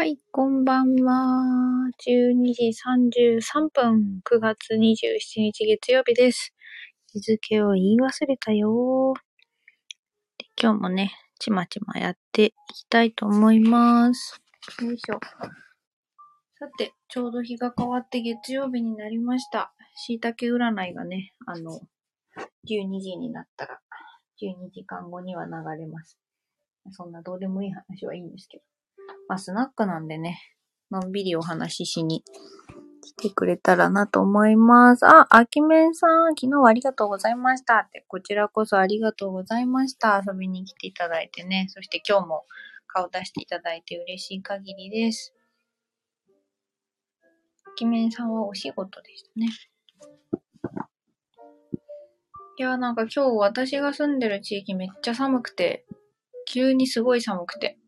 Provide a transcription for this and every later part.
はい、こんばんは。12時33分、9月27日月曜日です。日付を言い忘れたよ。で今日もね、ちまちまやっていきたいと思います。よいしょ。さて、ちょうど日が変わって月曜日になりました。椎茸占いがね、あの、12時になったら、12時間後には流れます。そんなどうでもいい話はいいんですけど。まあ、スナックなんでね、のんびりお話ししに来てくれたらなと思います。あ、あきめんさん、昨日はありがとうございましたって、こちらこそありがとうございました。遊びに来ていただいてね、そして今日も顔出していただいて嬉しい限りです。あきめんさんはお仕事でしたね。いや、なんか今日私が住んでる地域めっちゃ寒くて、急にすごい寒くて。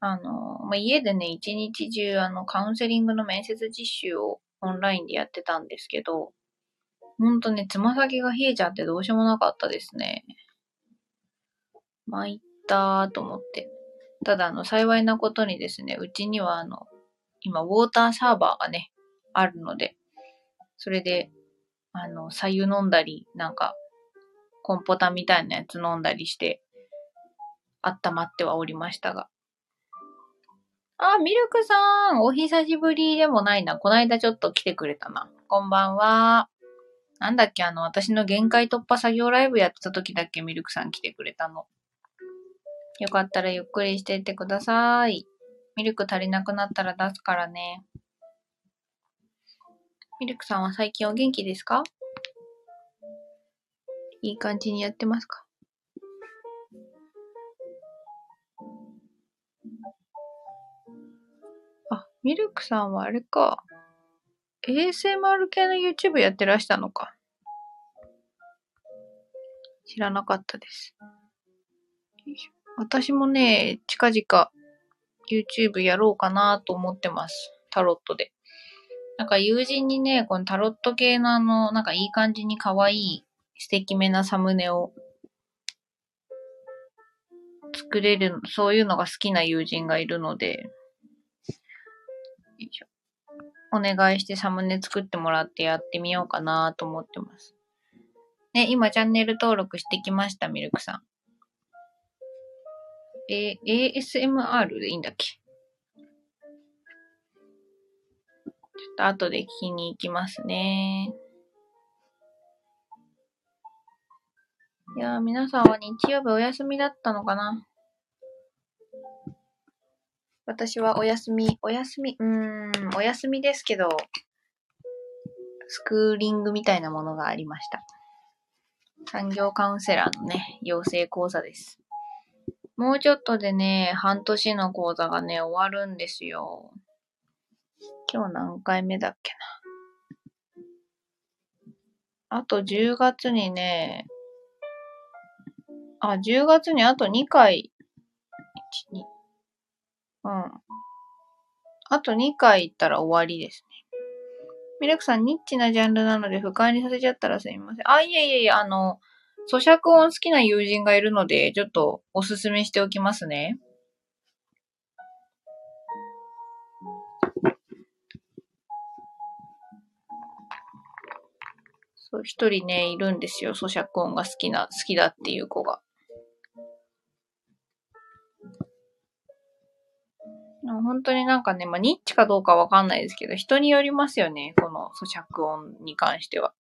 あの、まあ、家でね、一日中、あの、カウンセリングの面接実習をオンラインでやってたんですけど、ほんとね、つま先が冷えちゃってどうしようもなかったですね。参ったーと思って。ただ、あの、幸いなことにですね、うちには、あの、今、ウォーターサーバーがね、あるので、それで、あの、左右飲んだり、なんか、コンポタみたいなやつ飲んだりして、温まってはおりましたが。あ、ミルクさんお久しぶりでもないな。こないだちょっと来てくれたな。こんばんは。なんだっけ、あの、私の限界突破作業ライブやってた時だっけ、ミルクさん来てくれたの。よかったらゆっくりしていってください。ミルク足りなくなったら出すからね。ミルクさんは最近お元気ですか？いい感じにやってますか？ミルクさんはあれか。ASMR 系の YouTube やってらしたのか。知らなかったです。私もね、近々 YouTube やろうかなと思ってます。タロットで。なんか友人にね、このタロット系のあの、なんかいい感じに可愛い素敵めなサムネを作れる、そういうのが好きな友人がいるので、お願いしてサムネ作ってもらってやってみようかなと思ってます。ね、今チャンネル登録してきました、ミルクさん。え、ASMR でいいんだっけ？ちょっと後で聞きに行きますね。いやー、皆さんは日曜日お休みだったのかな？私はお休み、お休み、うーん、お休みですけど、スクーリングみたいなものがありました。産業カウンセラーのね、養成講座です。もうちょっとでね、半年の講座がね、終わるんですよ。今日何回目だっけな。あと10月にね、あ、10月にあと2回、1、2、うん。あと2回行ったら終わりですね。ミルクさん、ニッチなジャンルなので不快にさせちゃったらすみません。あ、いえいえいえ、あの、咀嚼音好きな友人がいるので、ちょっとおすすめしておきますね。そう、一人ね、いるんですよ。咀嚼音が好きな、好きだっていう子が。本当になんかね、まあ、ニッチかどうかわかんないですけど、人によりますよね。この咀嚼音に関しては。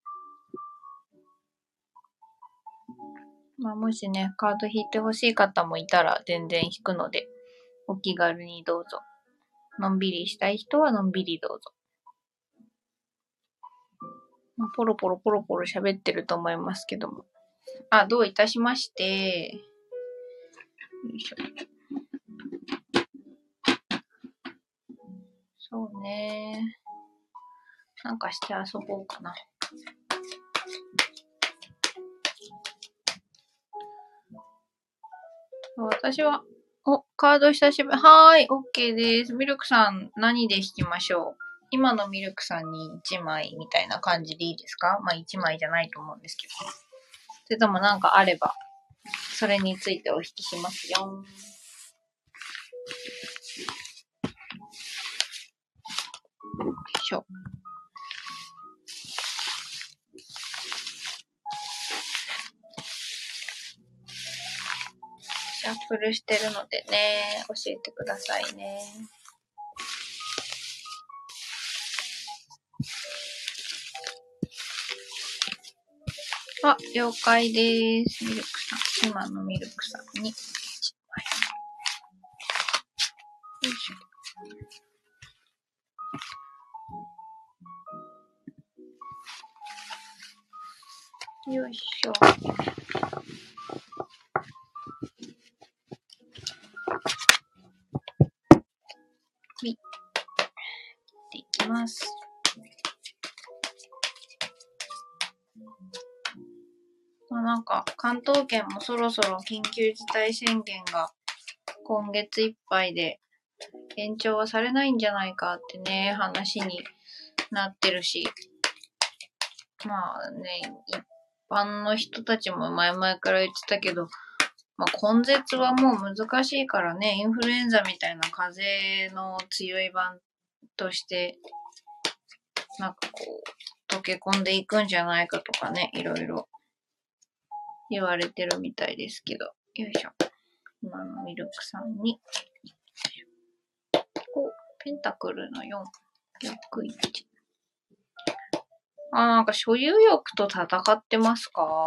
まあ、もしね、カード引いてほしい方もいたら全然引くので、お気軽にどうぞ。のんびりしたい人はのんびりどうぞ。まあ、ポロポロポロポロ喋ってると思いますけども。あ、どういたしまして。よいしょ。そうね。なんかして遊ぼうかな。私は、お、カード久しぶり。はーい、OK です。ミルクさん、何で引きましょう？今のミルクさんに1枚みたいな感じでいいですか？まあ1枚じゃないと思うんですけど。それともなんかあれば、それについてお引きしますよ。しょ。シャッフルしてるのでね、教えてくださいね。あ、了解です。ミルクさん。今のミルクさんに。よいしょ。よいしょ。はい。でいきます。まあ、なんか、関東圏もそろそろ緊急事態宣言が今月いっぱいで延長はされないんじゃないかってね、話になってるし。まあね、一般の人たちも前々から言ってたけど、まあ、根絶はもう難しいからね、インフルエンザみたいな風邪の強い版として、なんかこう、溶け込んでいくんじゃないかとかね、いろいろ言われてるみたいですけど、よいしょ。今のミルクさんに、お、ペンタクルの4、逆1。あ、なんか所有欲と戦ってますか？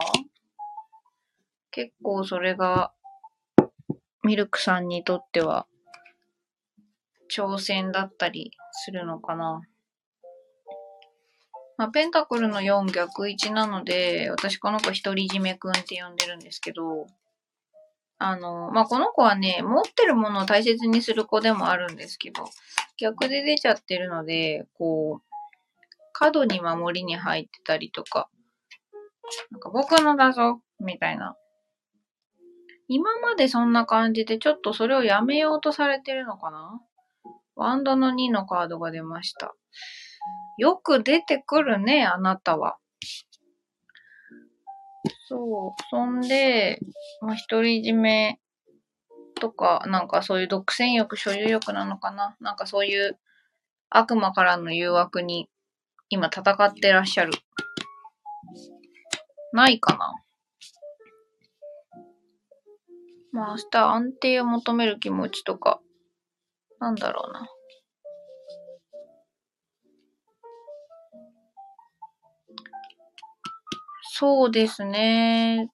結構それが、ミルクさんにとっては、挑戦だったりするのかな。まあ、ペンタクルの4逆1なので、私この子独り占めくんって呼んでるんですけど、あの、まあ、この子はね、持ってるものを大切にする子でもあるんですけど、逆で出ちゃってるので、こう、角に守りに入ってたりとか、なんか僕のだぞ、みたいな今までそんな感じでちょっとそれをやめようとされてるのかな？ワンドの2のカードが出ました。よく出てくるね、あなたは。そう。そんで、まあ、独り占めとか、なんかそういう独占欲、所有欲なのかな？なんかそういう悪魔からの誘惑に今戦ってらっしゃる。ないかなまあ明日安定を求める気持ちとか、なんだろうな。そうですね。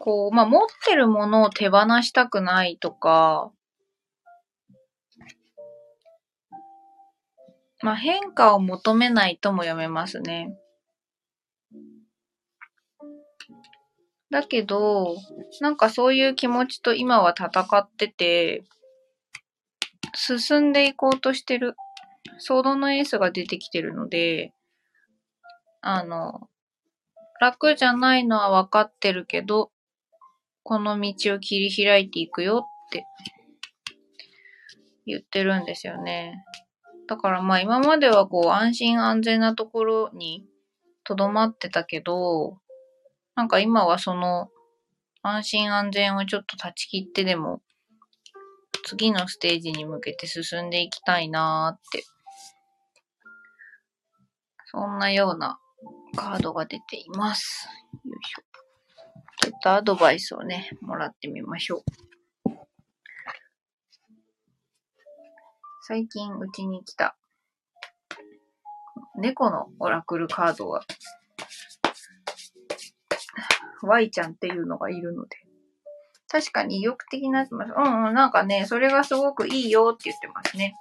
こう、まあ、持ってるものを手放したくないとか、まあ、変化を求めないとも読めますね。だけど、なんかそういう気持ちと今は戦ってて、進んでいこうとしてる。ソードのエースが出てきてるので、あの、楽じゃないのは分かってるけど、この道を切り開いていくよって言ってるんですよね。だからまあ今まではこう安心安全なところに留まってたけど、なんか今はその安心安全をちょっと断ち切ってでも次のステージに向けて進んでいきたいなーって。そんなようなカードが出ています。よいしょ。ちょっとアドバイスをね、もらってみましょう。最近うちに来た猫のオラクルカードが Y ちゃんっていうのがいるので。確かに意欲的になやつも、うんうん、なんかね、それがすごくいいよって言ってますね。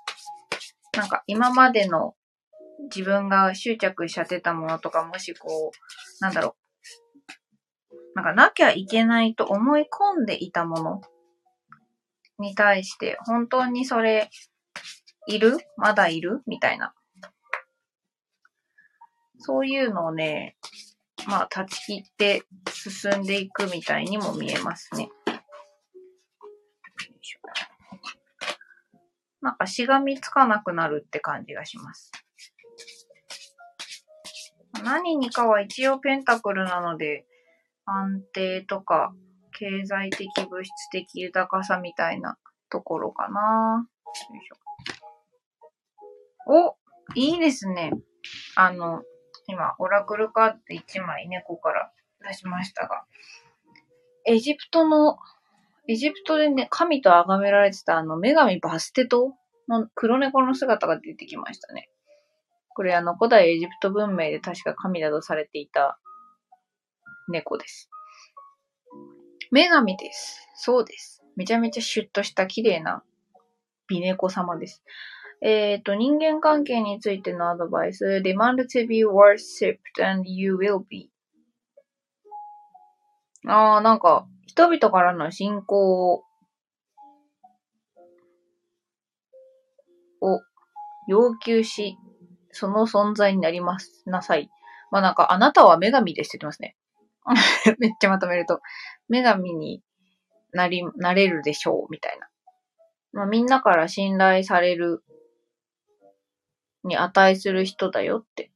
なんか今までの自分が執着しちゃってたものとか、もしこう、なんだろう。なんかなきゃいけないと思い込んでいたものに対して、本当にそれ、いる？まだいる？みたいな。そういうのをね、まあ、断ち切って進んでいくみたいにも見えますね。なんかしがみつかなくなるって感じがします。何にかは一応ペンタクルなので、安定とか、経済的物質的豊かさみたいなところかな。よいしょ。おいいですね。あの、今、オラクルカード1枚猫から出しましたが、エジプトの、エジプトでね、神と崇められてたあの、女神バステトの黒猫の姿が出てきましたね。これあの、古代エジプト文明で確か神だとされていた猫です。女神です。そうです。めちゃめちゃシュッとした綺麗な美猫様です。えっ、と、人間関係についてのアドバイス。demand to be worshipped and you will be. ああ、なんか、人々からの信仰を要求し、その存在になりますなさい。まあなんか、あなたは女神ですって言ってますね。めっちゃまとめると。女神になり、なれるでしょう、みたいな。まあみんなから信頼されるに値する人だよって。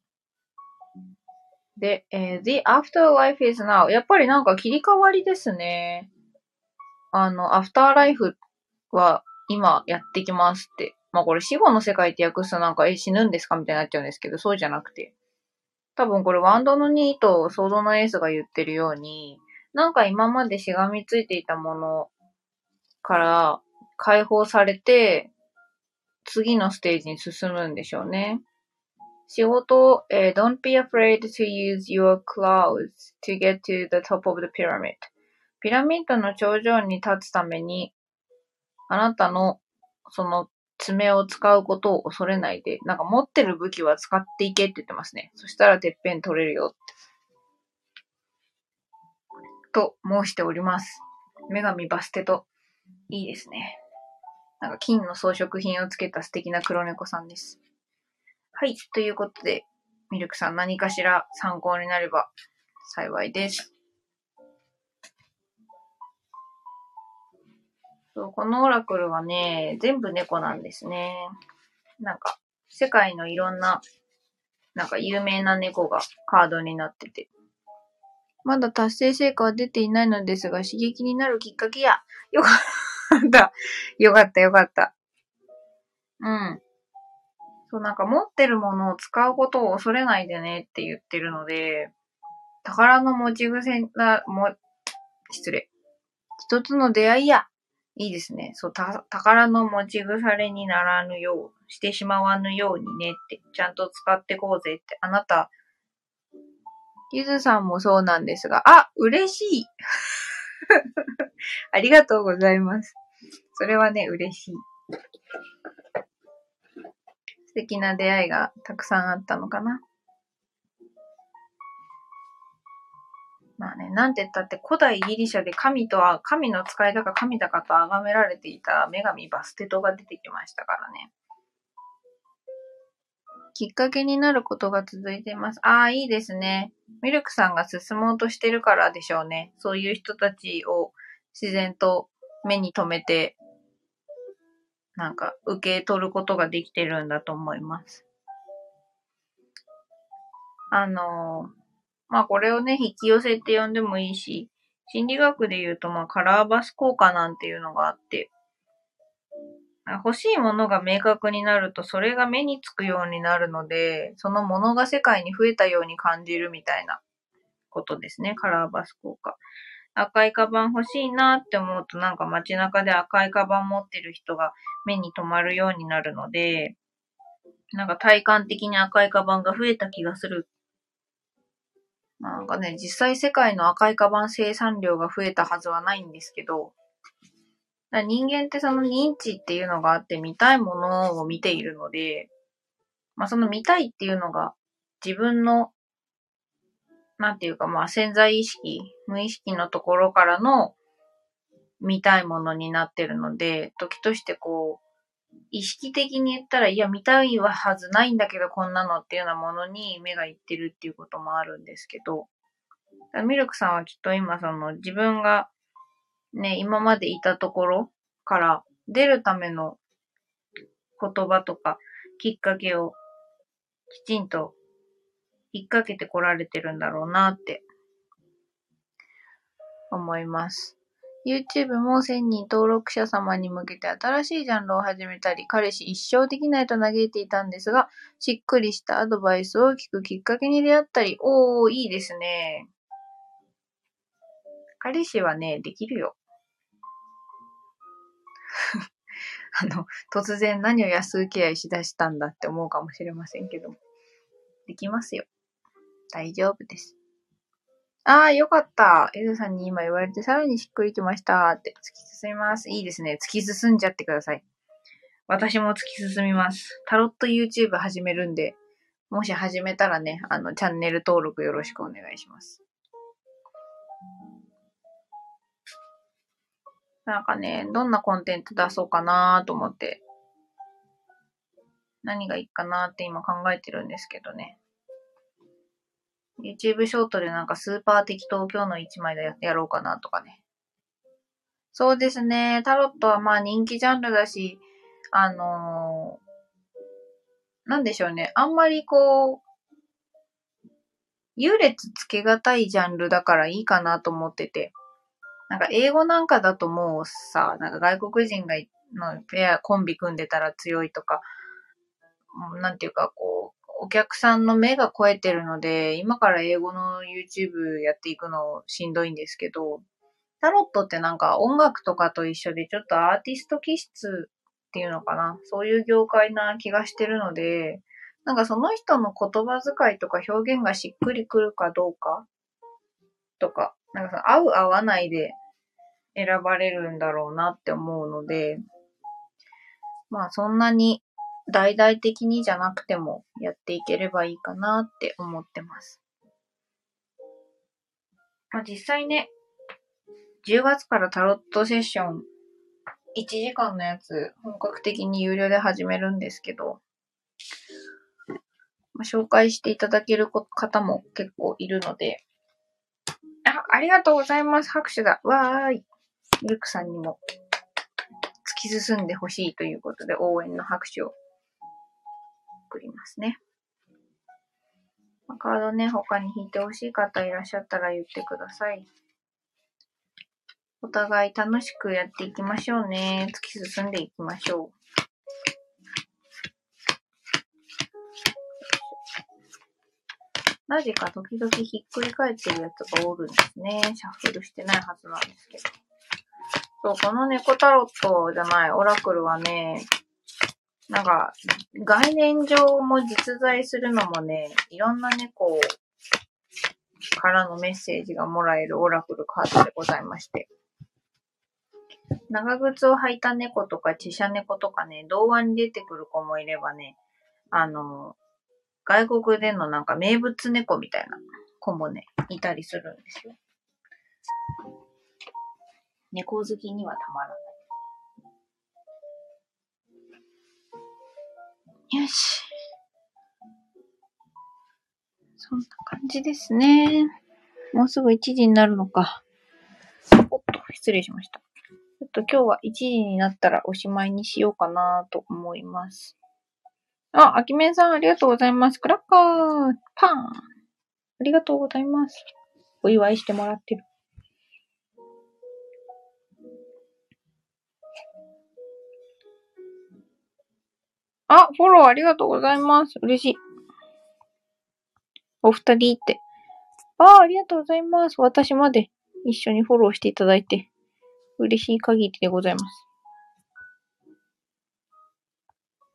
で、えー、The afterlife is now. やっぱりなんか切り替わりですね。あの、アフターライフは今やってきますって。まあこれ死後の世界って訳すとなんか、え、死ぬんですかみたいになっちゃうんですけど、そうじゃなくて。多分これワンドの2とソードのエースが言ってるように、なんか今までしがみついていたものから解放されて、次のステージに進むんでしょうね。仕事、えー、don't be afraid to use your claws to get to the top of the pyramid. ピラミッドの頂上に立つために、あなたのその爪を使うことを恐れないで、なんか持ってる武器は使っていけって言ってますね。そしたらてっぺん取れるよって。と申しております。女神バステと。いいですね。なんか金の装飾品をつけた素敵な黒猫さんです。はい。ということで、ミルクさん何かしら参考になれば幸いです。そうこのオラクルはね、全部猫なんですね。なんか、世界のいろんな、なんか有名な猫がカードになってて。まだ達成成果は出ていないのですが、刺激になるきっかけや、よかった。よかった、よかった。うん。そう、なんか持ってるものを使うことを恐れないでねって言ってるので、宝の持ち癖な、も、失礼。一つの出会いや。いいですね。そう、宝の持ち腐れにならぬよう、してしまわぬようにねって、ちゃんと使ってこうぜって、あなた、ゆずさんもそうなんですが、あ、嬉しい ありがとうございます。それはね、嬉しい。素敵な出会いがたくさんあったのかな。まあね、なんて言ったって古代ギリシャで神とは、神の使いだか神だかと崇められていた女神バステトが出てきましたからね。きっかけになることが続いています。ああ、いいですね。ミルクさんが進もうとしてるからでしょうね。そういう人たちを自然と目に留めて、なんか受け取ることができてるんだと思います。あのまあこれをね、引き寄せって呼んでもいいし、心理学で言うとまあカラーバス効果なんていうのがあって、欲しいものが明確になると、それが目につくようになるので、そのものが世界に増えたように感じるみたいなことですね。カラーバス効果。赤いカバン欲しいなって思うと、なんか街中で赤いカバン持ってる人が目に留まるようになるので、なんか体感的に赤いカバンが増えた気がする。なんかね、実際世界の赤いカバン生産量が増えたはずはないんですけど、人間ってその認知っていうのがあって見たいものを見ているので、まあその見たいっていうのが自分の、なんていうかまあ潜在意識、無意識のところからの見たいものになってるので、時としてこう、意識的に言ったら、いや見たいはずないんだけどこんなのっていうようなものに目がいってるっていうこともあるんですけど、ミルクさんはきっと今その自分がね、今までいたところから出るための言葉とかきっかけをきちんと引っ掛けてこられてるんだろうなって思います。YouTube も1000人登録者様に向けて新しいジャンルを始めたり、彼氏一生できないと嘆いていたんですが、しっくりしたアドバイスを聞くきっかけに出会ったり、おー、いいですね。彼氏はね、できるよ。あの、突然何を安請け合いしだしたんだって思うかもしれませんけど。できますよ。大丈夫です。ああ、よかった。エルさんに今言われてさらにしっくりきましたって。突き進みます。いいですね。突き進んじゃってください。私も突き進みます。タロット YouTube 始めるんで、もし始めたらね、あの、チャンネル登録よろしくお願いします。なんかね、どんなコンテンツ出そうかなと思って、何がいいかなって今考えてるんですけどね。YouTube ショートでなんかスーパー適当今日の一枚でやろうかなとかね。そうですね。タロットはまあ人気ジャンルだし、あのー、なんでしょうね。あんまりこう、優劣つけがたいジャンルだからいいかなと思ってて。なんか英語なんかだともうさ、なんか外国人がのペア、コンビ組んでたら強いとか、なんていうかこう、お客さんの目が超えてるので、今から英語の YouTube やっていくのしんどいんですけど、タロットってなんか音楽とかと一緒でちょっとアーティスト気質っていうのかな。そういう業界な気がしてるので、なんかその人の言葉遣いとか表現がしっくりくるかどうかとか、なんか合う合わないで選ばれるんだろうなって思うので、まあそんなに大々的にじゃなくてもやっていければいいかなって思ってます。まあ、実際ね、10月からタロットセッション1時間のやつ本格的に有料で始めるんですけど、まあ、紹介していただける方も結構いるので、あ、りがとうございます。拍手だ。わーい。ミルクさんにも突き進んでほしいということで応援の拍手を送りますね。カードね、他に引いてほしい方いらっしゃったら言ってください。お互い楽しくやっていきましょうね。突き進んでいきましょう。なぜか時々ひっくり返ってるやつがおるんですね。シャッフルしてないはずなんですけど。そう、この猫タロットじゃない、オラクルはね、なんか、概念上も実在するのもね、いろんな猫からのメッセージがもらえるオラクルカードでございまして。長靴を履いた猫とか、チシャ猫とかね、童話に出てくる子もいればね、あの、外国でのなんか名物猫みたいな子もね、いたりするんですよ。猫好きにはたまらない。よし。そんな感じですね。もうすぐ1時になるのか。おっと、失礼しました。ちょっと今日は1時になったらおしまいにしようかなと思います。あ、あきめんさんありがとうございます。クラッカーパンありがとうございます。お祝いしてもらってる。あ、フォローありがとうございます。嬉しい。お二人って。あ、ありがとうございます。私まで一緒にフォローしていただいて、嬉しい限りでございます。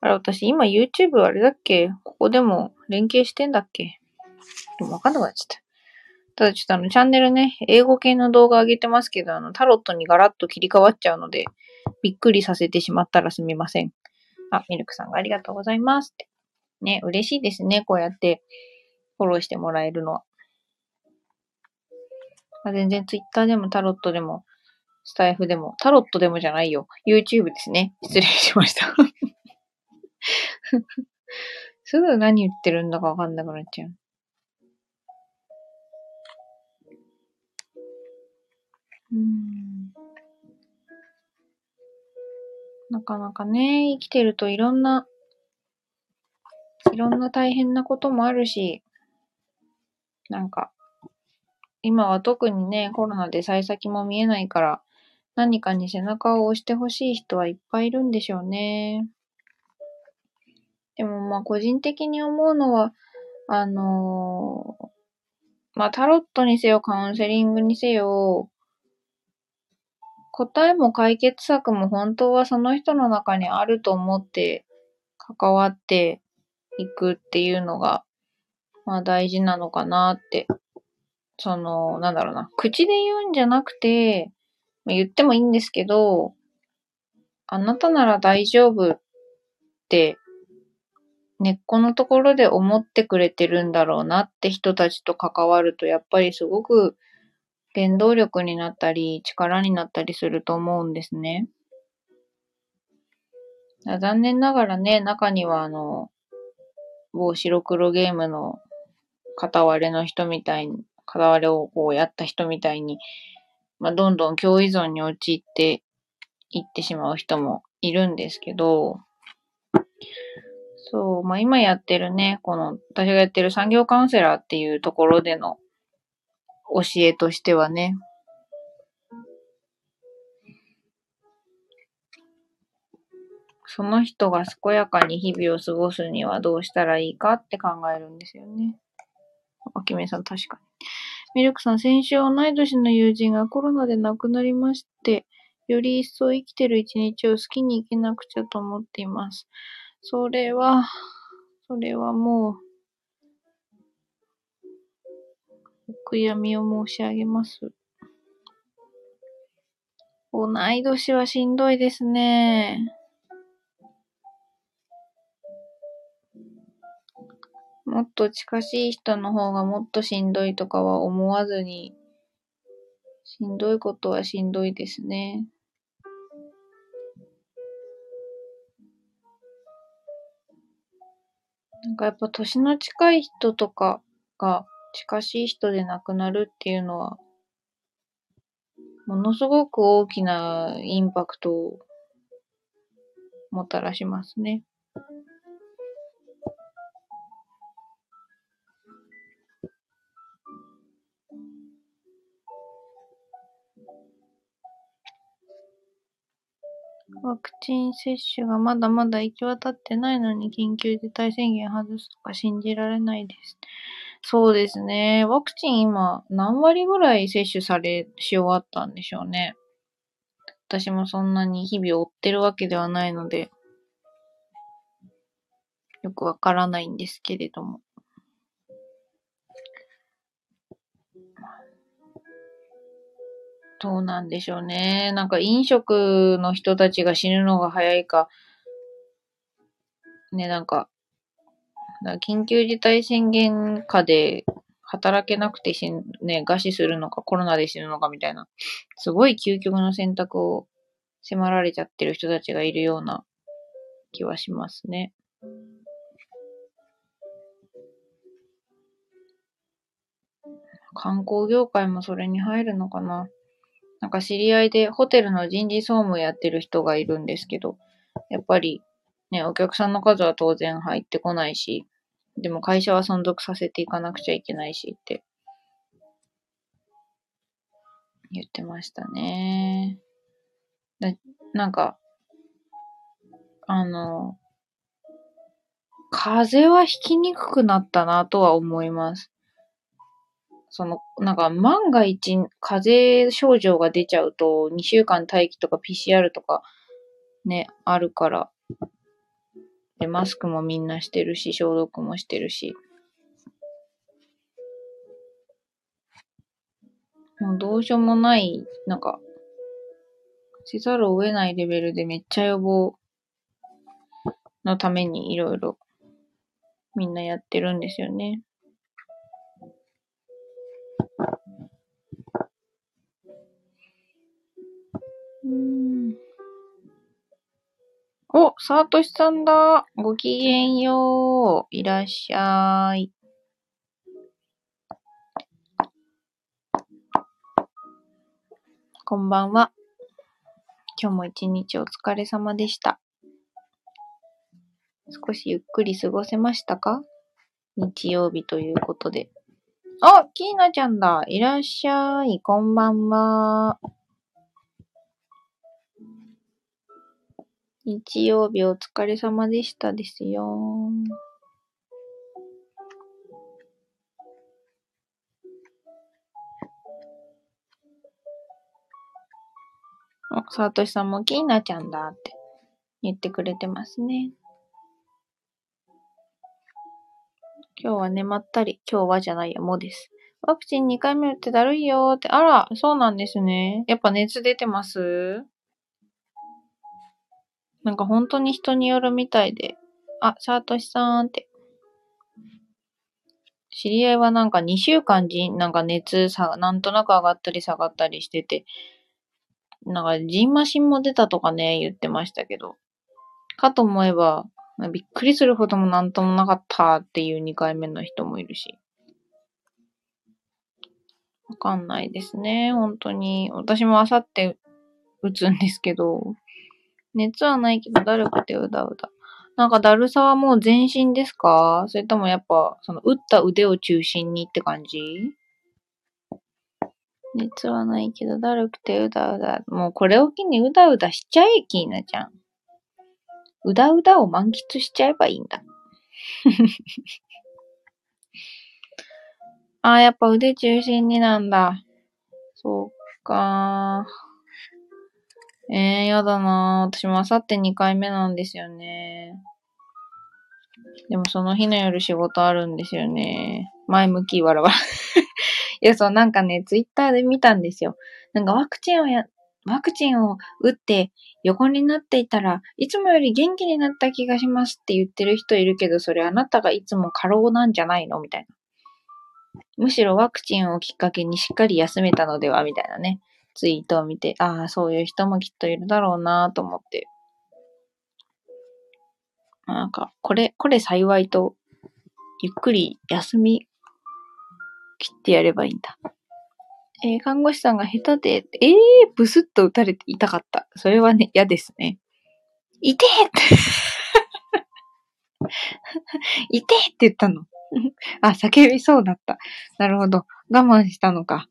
あれ、私今 YouTube あれだっけ？ここでも連携してんだっけ？でもわかんなくなっちゃった。ただちょっとあの、チャンネルね、英語系の動画上げてますけど、あの、タロットにガラッと切り替わっちゃうので、びっくりさせてしまったらすみません。あ、ミルクさんがありがとうございます。ね、嬉しいですね。こうやってフォローしてもらえるのは。あ、全然ツイッターでもタロットでも、スタイフでも、タロットでもじゃないよ。YouTube ですね。失礼しました すぐ何言ってるんだかわかんなくなっちゃう。うん。なかなかね、生きてるといろんな、いろんな大変なこともあるし、なんか、今は特にね、コロナで幸先も見えないから、何かに背中を押してほしい人はいっぱいいるんでしょうね。でもまあ個人的に思うのは、あのー、まあタロットにせよカウンセリングにせよ、答えも解決策も本当はその人の中にあると思って関わっていくっていうのが、まあ大事なのかなって。その、なんだろうな。口で言うんじゃなくて、言ってもいいんですけど、あなたなら大丈夫って根っこのところで思ってくれてるんだろうなって人たちと関わると、やっぱりすごく原動力になったり、力になったりすると思うんですね。残念ながらね、中にはあの、某白黒ゲームの片割れの人みたいに、片割れをこうやった人みたいに、まあ、どんどん共依存に陥っていってしまう人もいるんですけど、そう、まあ今やってるね、この、私がやってる産業カウンセラーっていうところでの教えとしてはね、その人が健やかに日々を過ごすにはどうしたらいいかって考えるんですよね。あきめさん確かに。ミルクさん、先週同い年の友人がコロナで亡くなりまして、より一層生きてる一日を好きに生きなくちゃと思っています。それは、それはもう、お悔やみを申し上げます。同い年はしんどいですね。もっと近しい人の方がもっとしんどいとかは思わずに、しんどいことはしんどいですね。なんかやっぱ年の近い人とかが近しい人で亡くなるっていうのは、ものすごく大きなインパクトをもたらしますね。ワクチン接種がまだまだ行き渡ってないのに緊急事態宣言外すとか信じられないです。そうですね。ワクチン今何割ぐらい接種され、し終わったんでしょうね。私もそんなに日々追ってるわけではないので、よくわからないんですけれども。どうなんでしょうね。なんか飲食の人たちが死ぬのが早いか、ね、なんか、緊急事態宣言下で働けなくて死ん、ね、餓死するのかコロナで死ぬのかみたいな、すごい究極の選択を迫られちゃってる人たちがいるような気はしますね。観光業界もそれに入るのかな。なんか知り合いでホテルの人事総務やってる人がいるんですけど、やっぱりね、お客さんの数は当然入ってこないし、でも会社は存続させていかなくちゃいけないしって言ってましたね。ななんか、あの、風邪はひきにくくなったなとは思います。その、なんか万が一風邪症状が出ちゃうと2週間待機とか PCR とかね、あるから。で、マスクもみんなしてるし、消毒もしてるし。もうどうしようもない、なんか、せざるを得ないレベルでめっちゃ予防のためにいろいろみんなやってるんですよね。うん。お、さとしさんだ。ごきげんよう。いらっしゃい。こんばんは。今日も一日お疲れ様でした。少しゆっくり過ごせましたか？日曜日ということで。あ、キーナちゃんだ。いらっしゃい。こんばんは。日曜日お疲れ様でしたですよ。あ、さとしさんもきーなちゃんだって言ってくれてますね。今日はね、まったり。今日はじゃないや、もです。ワクチン2回目打ってだるいよーって。あら、そうなんですね。やっぱ熱出てます？なんか本当に人によるみたいで。あ、さとしさんって。知り合いはなんか2週間じ、なんか熱さ、なんとなく上がったり下がったりしてて、なんか、ジンマシンも出たとかね、言ってましたけど。かと思えば、びっくりするほどもなんともなかったっていう2回目の人もいるし。わかんないですね、本当に。私もあさって打つんですけど、熱はないけどだるくてうだうだ。なんかだるさはもう全身ですか？それともやっぱ、その打った腕を中心にって感じ？熱はないけど、だるくてうだうだ。もうこれを機にうだうだしちゃえ、きーなちゃん。うだうだを満喫しちゃえばいいんだ。ああ、やっぱ腕中心になんだ。そっかー。えー、やだなー。私もあさって2回目なんですよね。でもその日の夜仕事あるんですよね。前向き、わらわら。いや、そう、なんかね、ツイッターで見たんですよ。なんかワクチンをや、ワクチンを打って横になっていたらいつもより元気になった気がしますって言ってる人いるけど、それあなたがいつも過労なんじゃないのみたいな。むしろワクチンをきっかけにしっかり休めたのではみたいなね、ツイートを見て、ああ、そういう人もきっといるだろうなと思って。なんか、これ、これ幸いと、ゆっくり休み切ってやればいいんだ。えー、看護師さんが下手で、えー、ブスッと打たれて痛かった。それはね、嫌ですね。痛えって 痛えって言ったの。あ、叫びそうだった。なるほど。我慢したのか。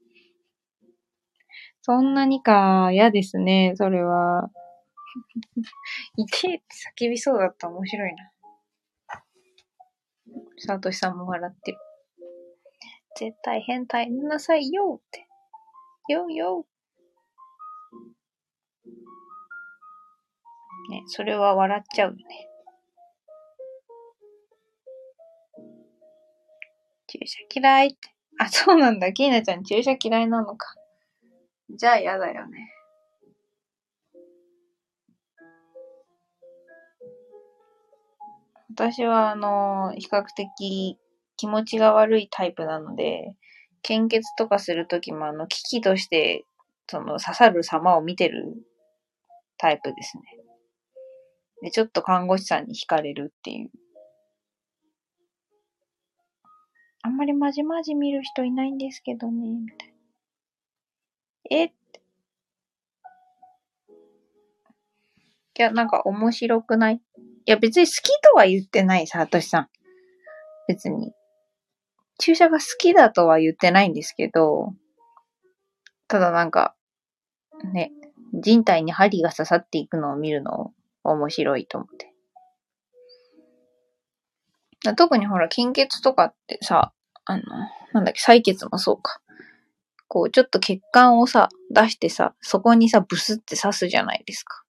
そんなにか、嫌ですね、それは。痛えって叫びそうだった。面白いな。サトシさんも笑ってる。絶対変態なさいよって。よよね、それは笑っちゃうよね。注射嫌いって。あ、そうなんだ。キーナちゃん注射嫌いなのか。じゃあ嫌だよね。私は、あの、比較的気持ちが悪いタイプなので、献血とかするときもあの、危機として、その刺さる様を見てるタイプですね。で、ちょっと看護師さんに惹かれるっていう。あんまりまじまじ見る人いないんですけどね、みたいな。え？いや、なんか面白くない？いや、別に好きとは言ってないさ、としさん。別に。注射が好きだとは言ってないんですけど、ただなんか、ね、人体に針が刺さっていくのを見るの面白いと思って。特にほら、貧血とかってさ、あの、なんだっけ、採血もそうか。こう、ちょっと血管をさ、出してさ、そこにさ、ブスって刺すじゃないですか。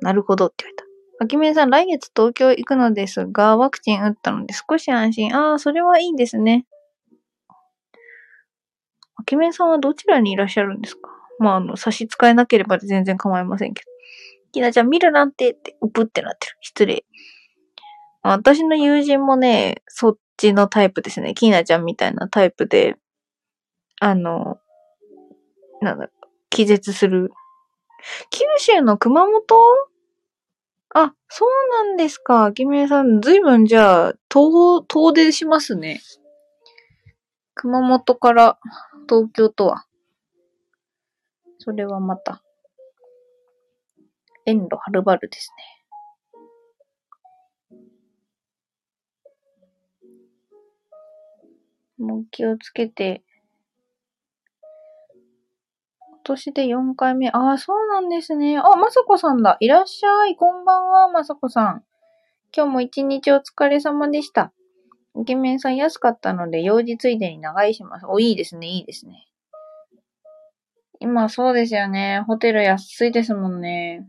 なるほどって言われた。あきめさん、来月東京行くのですが、ワクチン打ったので少し安心。ああ、それはいいですね。あきめさんはどちらにいらっしゃるんですか？まあ、あの、差し支えなければ全然構いませんけど。きなちゃん見るなんてって、うぷってなってる。失礼。私の友人もね、そっちのタイプですね。きなちゃんみたいなタイプで、あの、なんだ、気絶する。九州の熊本？あ、そうなんですか。きめさん、ずいぶんじゃあ、遠、遠出しますね。熊本から東京とは。それはまた、遠路はるばるですね。もう気をつけて、今年で4回目。ああ、そうなんですね。あ、まさこさんだ。いらっしゃい。こんばんは、まさこさん。今日も一日お疲れ様でした。イケメンさん安かったので、用事ついでに長居します。お、いいですね、いいですね。今そうですよね。ホテル安いですもんね。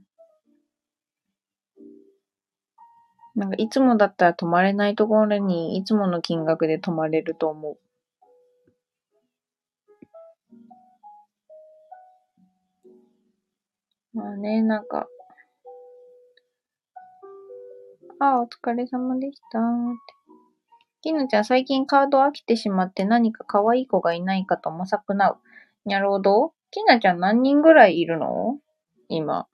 なんかいつもだったら泊まれないところにいつもの金額で泊まれると思う。まあね、なんか、ああ、お疲れ様でしたって。きぬちゃん、最近カード飽きてしまって何か可愛い子がいないかと模索なう。にゃるほど。きなちゃん何人ぐらいいるの？今。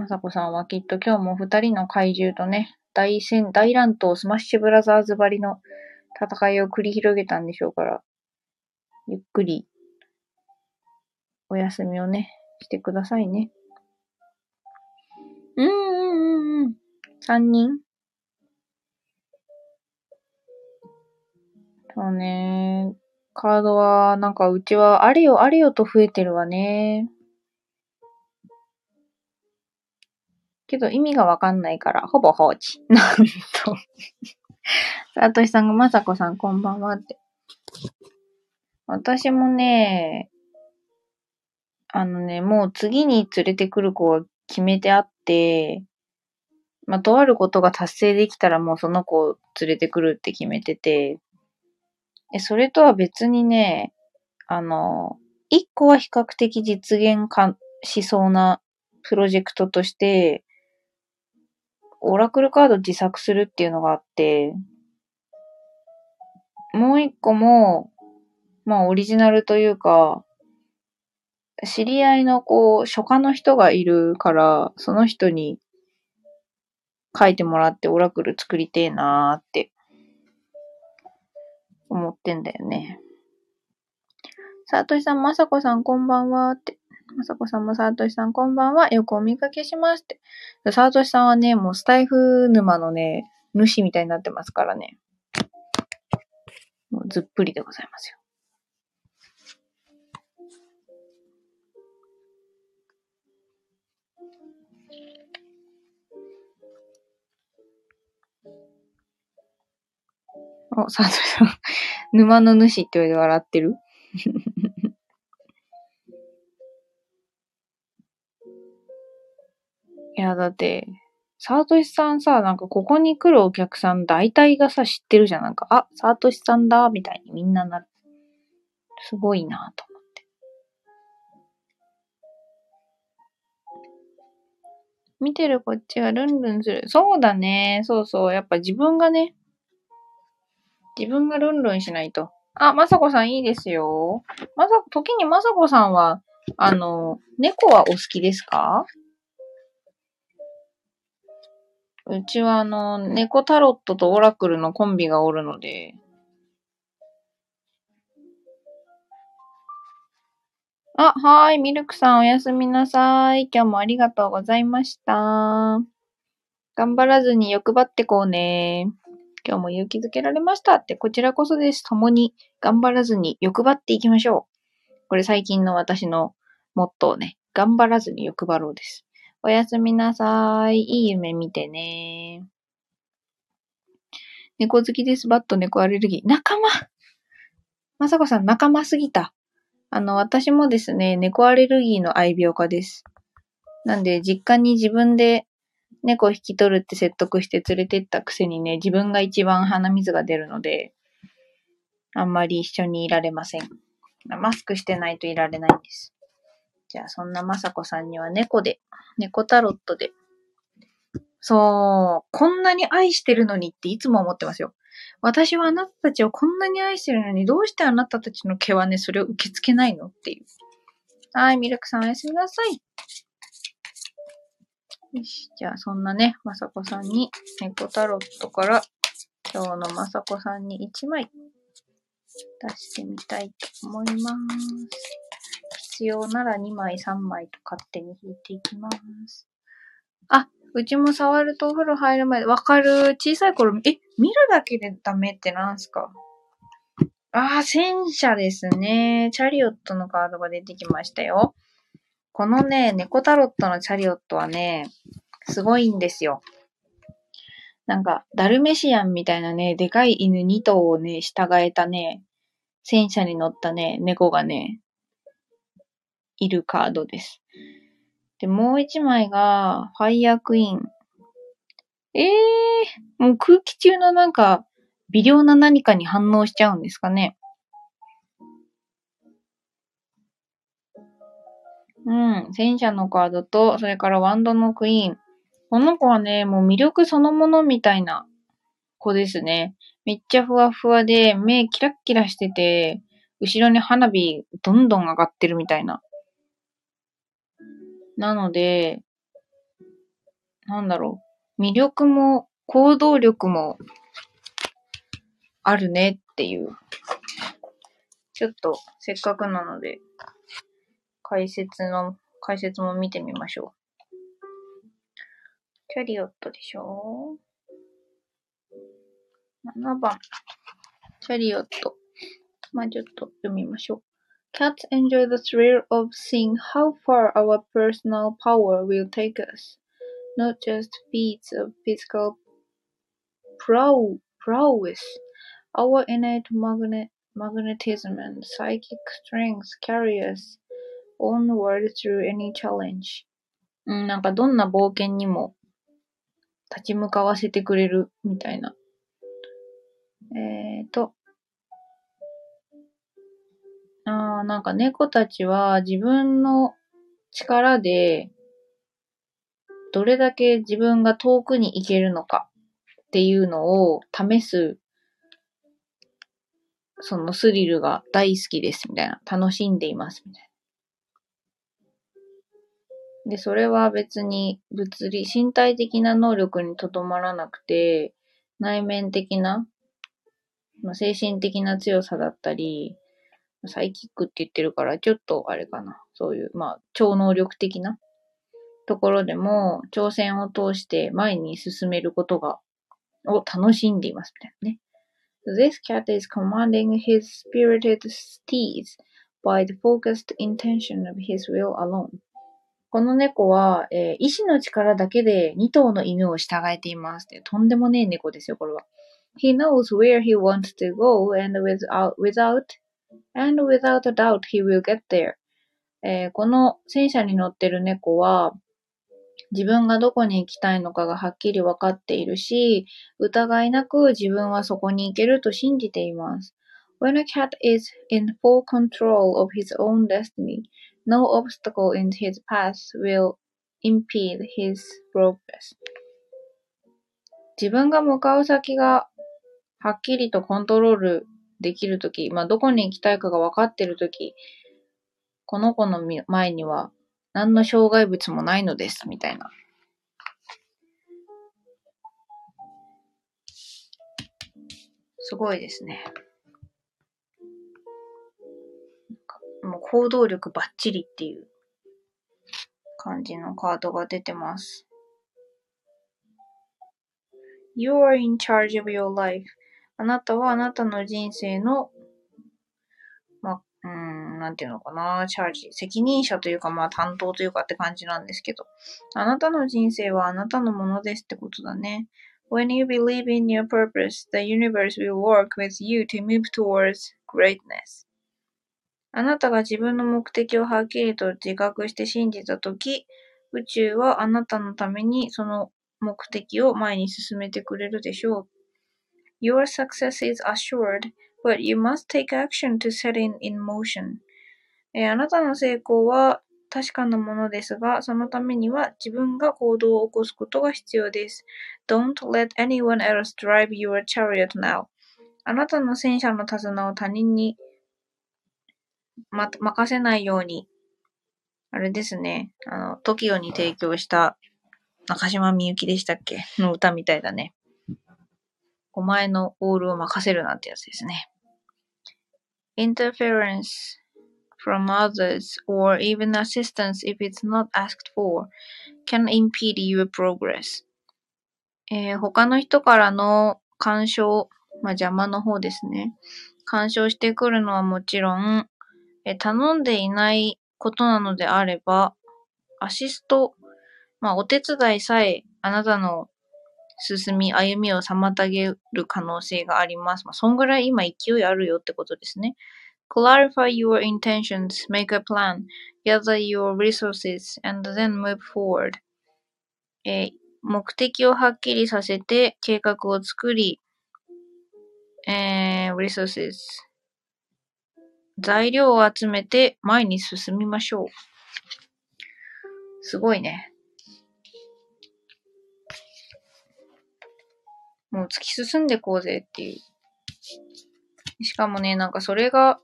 まさこさんはきっと今日も二人の怪獣とね、大戦、大乱闘スマッシュブラザーズ張りの戦いを繰り広げたんでしょうから、ゆっくりお休みをね、してくださいね。うんうんうんうん。三人？そうね。カードは、なんかうちはあれよあれよと増えてるわね。けど意味がわかんないから、ほぼ放置。なんと。さとしさんがまさこさんこんばんはって。私もね、あのね、もう次に連れてくる子は決めてあって、まあ、とあることが達成できたらもうその子を連れてくるって決めてて、えそれとは別にね、あの、一個は比較的実現かしそうなプロジェクトとして、オラクルカード自作するっていうのがあって、もう一個も、まあオリジナルというか、知り合いのこう、書家の人がいるから、その人に書いてもらってオラクル作りてえなーって思ってんだよね。さとしさん、まさこさんこんばんはって。まさこさんもさとしさんこんばんは。よくお見かけしますって。さとしさんはね、もうスタイフ沼のね、主みたいになってますからね。もうずっぷりでございますよ。お、サトさん。沼の主って言われて笑ってる？いや、だって、サートシさんさ、なんかここに来るお客さん大体がさ、知ってるじゃん。なんか、あ、サートシさんだ、みたいにみんななる。すごいなと思って。見てるこっちがルンルンする。そうだね。そうそう。やっぱ自分がね、自分がルンルンしないと。あ、まさこさんいいですよ。まさ、時にまさこさんは、あの、猫はお好きですか？うちはあの、猫タロットとオラクルのコンビがおるので、あ、はい、ミルクさんおやすみなさい。今日もありがとうございました。頑張らずに欲張ってこうね。今日も勇気づけられましたって、こちらこそです。共に頑張らずに欲張っていきましょう。これ最近の私のモットーね。頑張らずに欲張ろうです。おやすみなさい。いい夢見てね。猫好きです。バット猫アレルギー。仲間まさこさん仲間すぎた。あの、私もですね、猫アレルギーの愛病家です。なんで、実家に自分で猫引き取るって説得して連れてったくせにね、自分が一番鼻水が出るので、あんまり一緒にいられません。マスクしてないといられないんです。じゃあ、そんなまさこさんには猫で、猫タロットで。そう、こんなに愛してるのにっていつも思ってますよ。私はあなたたちをこんなに愛してるのに、どうしてあなたたちの毛はね、それを受け付けないのっていう。はい、ミルクさんおやすみなさい。よし。じゃあ、そんなね、まさこさんに、猫タロットから、今日のまさこさんに1枚、出してみたいと思います。必要なら2枚、3枚と勝手に引いていきます。あ、うちも触るとお風呂入る前、わかる。小さい頃、え、見るだけでダメってなんすか？ああ、戦車ですね。チャリオットのカードが出てきましたよ。このね、猫タロットのチャリオットはね、すごいんですよ。なんか、ダルメシアンみたいなね、でかい犬2頭をね、従えたね、戦車に乗ったね、猫がね、いるカードです。で、もう一枚が、ファイヤークイーン。ええー、もう空気中のなんか、微量な何かに反応しちゃうんですかね。うん、戦車のカードと、それからワンドのクイーン。この子はね、もう魅力そのものみたいな子ですね。めっちゃふわふわで、目キラッキラしてて、後ろに花火どんどん上がってるみたいな。なので、なんだろう。魅力も行動力もあるねっていう。ちょっとせっかくなので、解説の、解説も見てみましょう。キャリオットでしょ ?7 番。チャリオット。まあちょっと読みましょう。Cats enjoy the thrill of seeing how far our personal power will take us, not just feats of physical prowess, Our innate magnet magnetism and psychic strength carry us onward through any challenge. うん、なんかどんな冒険にも立ち向かわせてくれるみたいな。えーと。 なんか猫たちは自分の力でどれだけ自分が遠くに行けるのかっていうのを試すそのスリルが大好きですみたいな。楽しんでいますみたいな。で、それは別に物理、身体的な能力にとどまらなくて、内面的な、まあ、精神的な強さだったり、サイキックって言ってるから、ちょっとあれかな。そういう、まあ、超能力的なところでも、挑戦を通して前に進めることが、を楽しんでいますみたいなね。This cat is commanding his spirited steeds by the focused intention of his will alone. この猫は、えー、意志の力だけで2頭の犬を従えています。とんでもねえ猫ですよ、これは。He knows where he wants to go and without, without, and without a doubt he will get there. えー、この戦車に乗ってる猫は、自分がどこに行きたいのかがはっきりわかっているし、疑いなく自分はそこに行けると信じています。When a cat is in full control of his own destiny, no obstacle in his path will impede his progress. 自分が向かう先がはっきりとコントロールできるとき、まあ、どこに行きたいかが分かってるとき、この子の前には何の障害物もないのです、みたいな。すごいですね。もう行動力バッチリっていう感じのカードが出てます。You are in charge of your life. あなたはあなたの人生のまうん、なんていうのかな、チャージ、責任者というか、まあ担当というかって感じなんですけど、あなたの人生はあなたのものですってことだね。When you believe in your purpose, the universe will work with you to move towards greatness. あなたが自分の目的をはっきりと自覚して信じたとき、宇宙はあなたのためにその目的を前に進めてくれるでしょう。Your success is assured but you must take action to set it in motion. えー、あなたの成功は確かなものですが、そのためには自分が行動を起こすことが必要です。Don't let anyone else drive your chariot now. あなたの戦車の手綱を他人に、ま、任せないように。あれですね。あの、TOKIO に提供した中島みゆきでしたっけの歌みたいだね。お前のオールを任せるなんてやつですね。interference from others or even assistance if it's not asked for can impede your progress. えー、他の人からの干渉、まあ、邪魔の方ですね。干渉してくるのはもちろん、え頼んでいないことなのであれば、アシスト、まあ、お手伝いさえあなたの進み、歩みを妨げる可能性があります。まあ、そんぐらい今勢いあるよってことですね。Clarify your intentions, make a plan, gather your resources, and then move forward. えー目的をはっきりさせて計画を作り、えー、resources 材料を集めて前に進みましょう。すごいね。もう突き進んでこうぜっていう。しかもね、なんかそれが、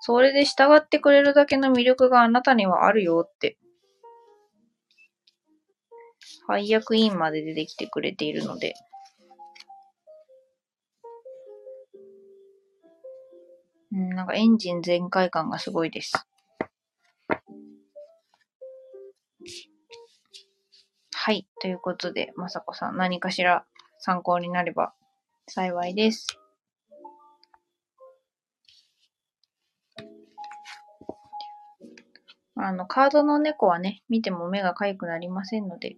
それで従ってくれるだけの魅力があなたにはあるよって。配役員まで出てきてくれているので。うん、なんかエンジン全開感がすごいです。はい。ということで、まさこさん何かしら参考になれば幸いです。あの、カードの猫はね、見ても目が痒くなりませんので。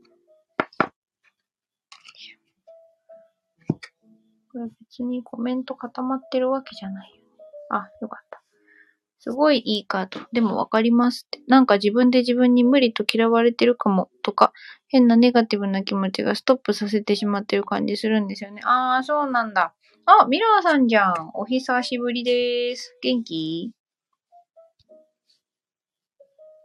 これ別にコメント固まってるわけじゃないよね。あ、よかった。すごいいいカード。でもわかりますって。なんか自分で自分に無理と嫌われてるかもとか、変なネガティブな気持ちがストップさせてしまってる感じするんですよね。あー、そうなんだ。あ、ミラーさんじゃん。お久しぶりです。元気？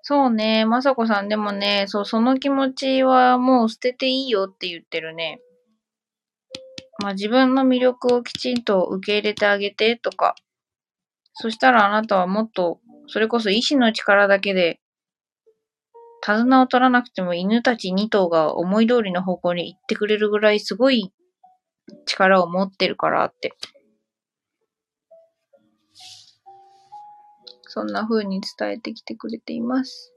そうね。まさこさんでもね、そう、その気持ちはもう捨てていいよって言ってるね。まあ自分の魅力をきちんと受け入れてあげてとか、そしたらあなたはもっと、それこそ意志の力だけで、手綱を取らなくても犬たち2頭が思い通りの方向に行ってくれるぐらいすごい力を持ってるからって。そんな風に伝えてきてくれています。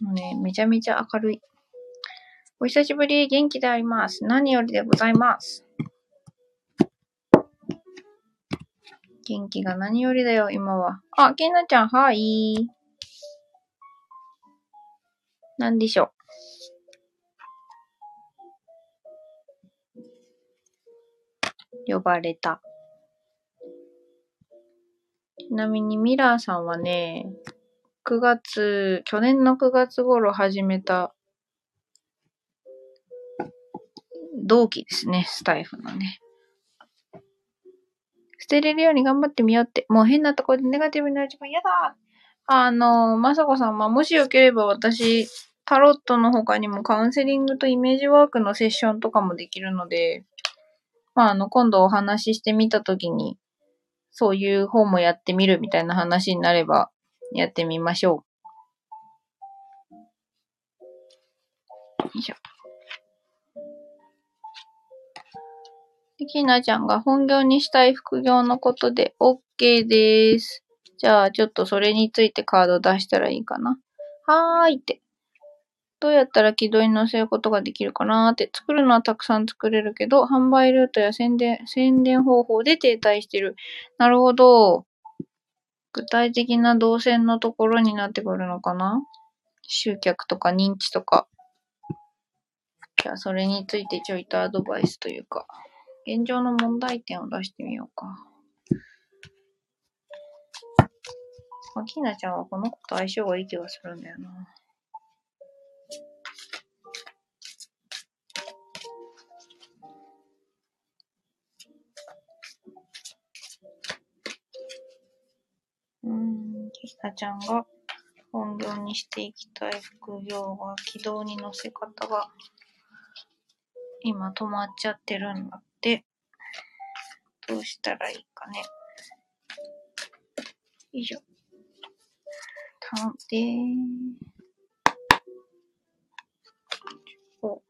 うん、もうね、めちゃめちゃ明るい。お久しぶり、元気であります。何よりでございます。元気が何よりだよ、今は。あ、けんなちゃん、はい。なんでしょう。呼ばれた。ちなみにミラーさんはね、9月、去年の9月頃始めた同期ですね、スタイフのね。捨てれるように頑張ってみようって。もう変なところでネガティブになる自分嫌だあの、まさこさん、ま、もしよければ私、タロットの他にもカウンセリングとイメージワークのセッションとかもできるので、まあ、あの、今度お話ししてみたときに、そういう方もやってみるみたいな話になれば、やってみましょう。よいしょ。きなちゃんが本業にしたい副業のことで OK です。じゃあ、ちょっとそれについてカード出したらいいかな。はーいって。どうやったら軌道に乗せることができるかなーって。作るのはたくさん作れるけど、販売ルートや宣伝、宣伝方法で停滞してる。なるほど。具体的な動線のところになってくるのかな集客とか認知とか。じゃあ、それについてちょいとアドバイスというか。現状の問題点を出してみようか。まあ、きなちゃんはこの子と相性がいい気がするんだよな。うん、きなちゃんが本業にしていきたい副業は軌道に乗せ方が今止まっちゃってるんだって、どうしたらいいかね。よいしょ。探偵。お。う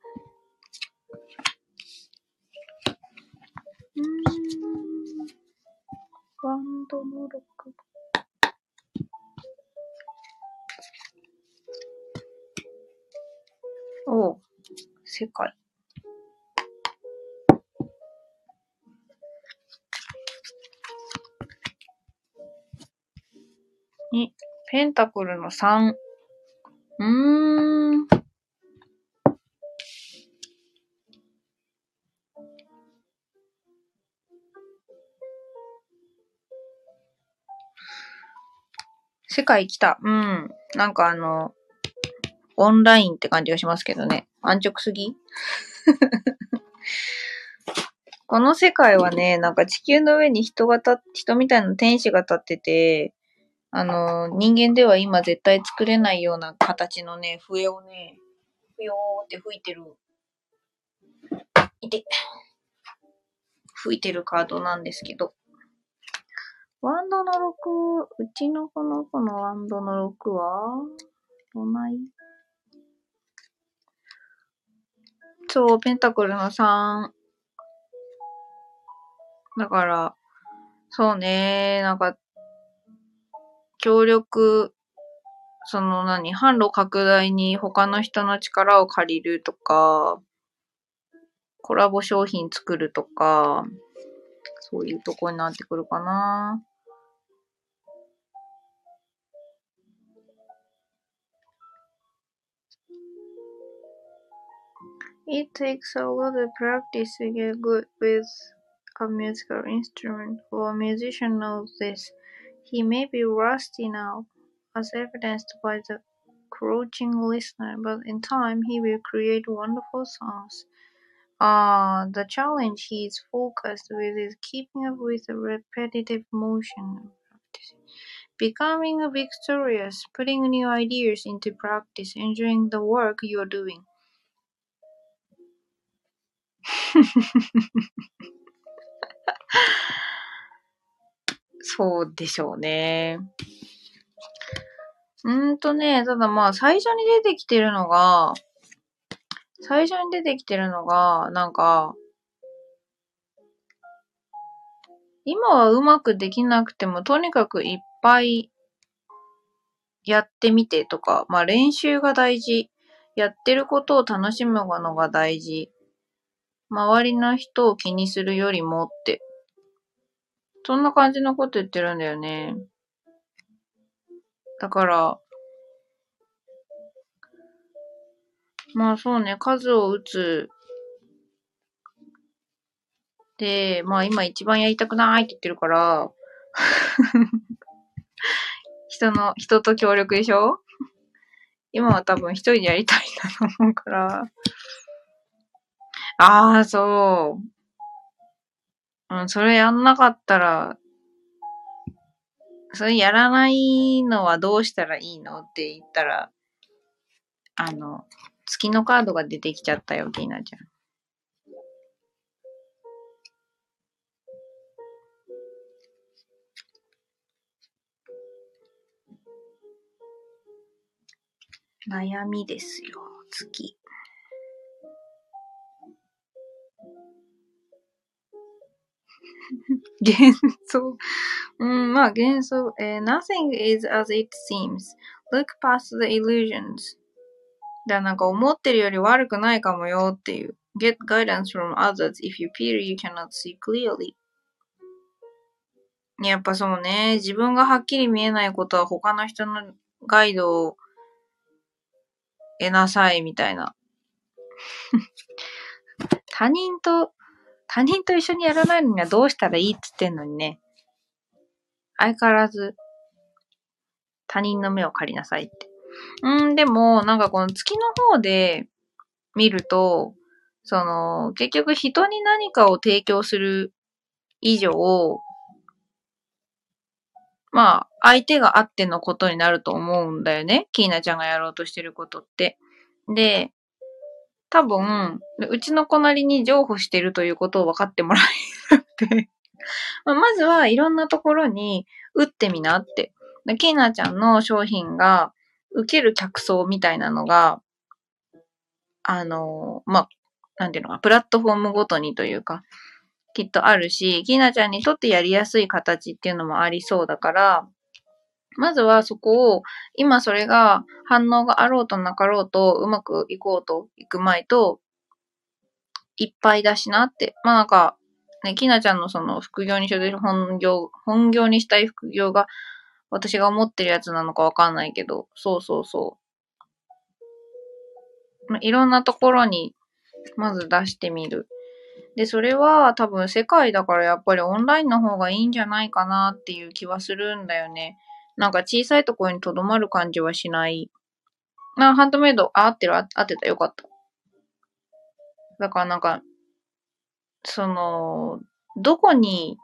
ーん。ワンドの6。お世界。に、ペンタクルの3。うーん。世界来た。うん。なんかあの、オンラインって感じがしますけどね。安直すぎ？この世界はね、なんか地球の上に人が立人みたいな天使が立ってて、あの、人間では今絶対作れないような形のね、笛をね、ふよーって吹いてる。いて。吹いてるカードなんですけど。ワンドの6、うちのこの子のワンドの6は、どない？そう、ペンタクルの3。だから、そうね、なんか、協力、その何、販路拡大に他の人の力を借りるとか、コラボ商品作るとか、そういうとこになってくるかな。It takes a lot of practice to get good with a musical instrument, for a musician knows this. He may be rusty now, as evidenced by the crouching listener, but in time he will create wonderful songs. Uh, the challenge he is focused with is keeping up with the repetitive motion becoming victorious, putting new ideas into practice, enjoying the work you're doing. そうでしょうね。うんとね、ただまあ最初に出てきてるのが、最初に出てきてるのが、なんか、今はうまくできなくても、とにかくいっぱいやってみてとか、まあ練習が大事。やってることを楽しむのが大事。周りの人を気にするよりもって。そんな感じのこと言ってるんだよね。だから、まあそうね、数を打つ。で、まあ今一番やりたくないって言ってるから 人の、人と協力でしょ？今は多分一人でやりたいんだと思うからああ、そう。うん、それやんなかったら、それやらないのはどうしたらいいのって言ったら、あの、月のカードが出てきちゃったよ、ティーナちゃん。悩みですよ、月。幻想。うん、まあ幻想。えー、nothing is as it seems. Look past the illusions. だなんか思ってるより悪くないかもよっていう。Get guidance from others if you feel you cannot see clearly. やっぱそうね。自分がはっきり見えないことは他の人のガイドを得なさいみたいな。他人と他人と一緒にやらないのにはどうしたらいいって言ってんのにね。相変わらず、他人の目を借りなさいって。うん、でも、なんかこの月の方で見ると、その、結局人に何かを提供する以上、まあ、相手があってのことになると思うんだよね。キーナちゃんがやろうとしてることって。で、多分、うちの子なりに譲歩してるということを分かってもらえなくて ままずはいろんなところに打ってみなって。キーナちゃんの商品が受ける客層みたいなのが、あの、まあ、なんていうのか、プラットフォームごとにというか、きっとあるし、キーナちゃんにとってやりやすい形っていうのもありそうだから、まずはそこを、今それが反応があろうとなかろうと、うまくいこうといく前と、いっぱいだしなって。まあなんか、ね、きなちゃんのその副業にしようと本業、本業にしたい副業が私が思ってるやつなのかわかんないけど、そうそうそう。まあいろんなところに、まず出してみる。で、それは多分世界だからやっぱりオンラインの方がいいんじゃないかなっていう気はするんだよね。なんか小さいところにとどまる感じはしない。あ、ハンドメイド、あ、合ってる、合ってた、よかった。だからなんか、その、どこに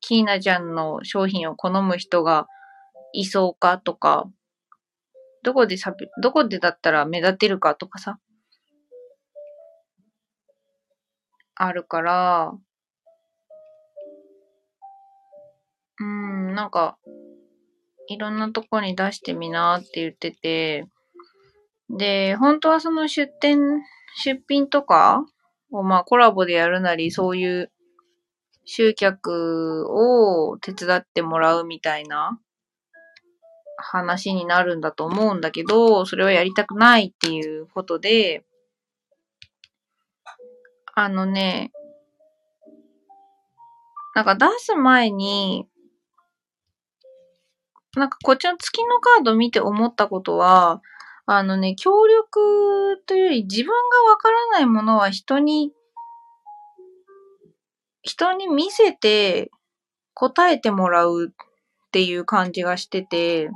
キーナちゃんの商品を好む人がいそうかとか、どこでさ、どこでだったら目立てるかとかさ、あるから、うん、なんか、いろんなとこに出してみなって言ってて、で、本当はその出店、出品とかをまあコラボでやるなり、そういう集客を手伝ってもらうみたいな話になるんだと思うんだけど、それをやりたくないっていうことで、あのね、なんか出す前に、なんかこっちの月のカード見て思ったことは、あのね、協力というより自分がわからないものは人に、人に見せて答えてもらうっていう感じがしてて、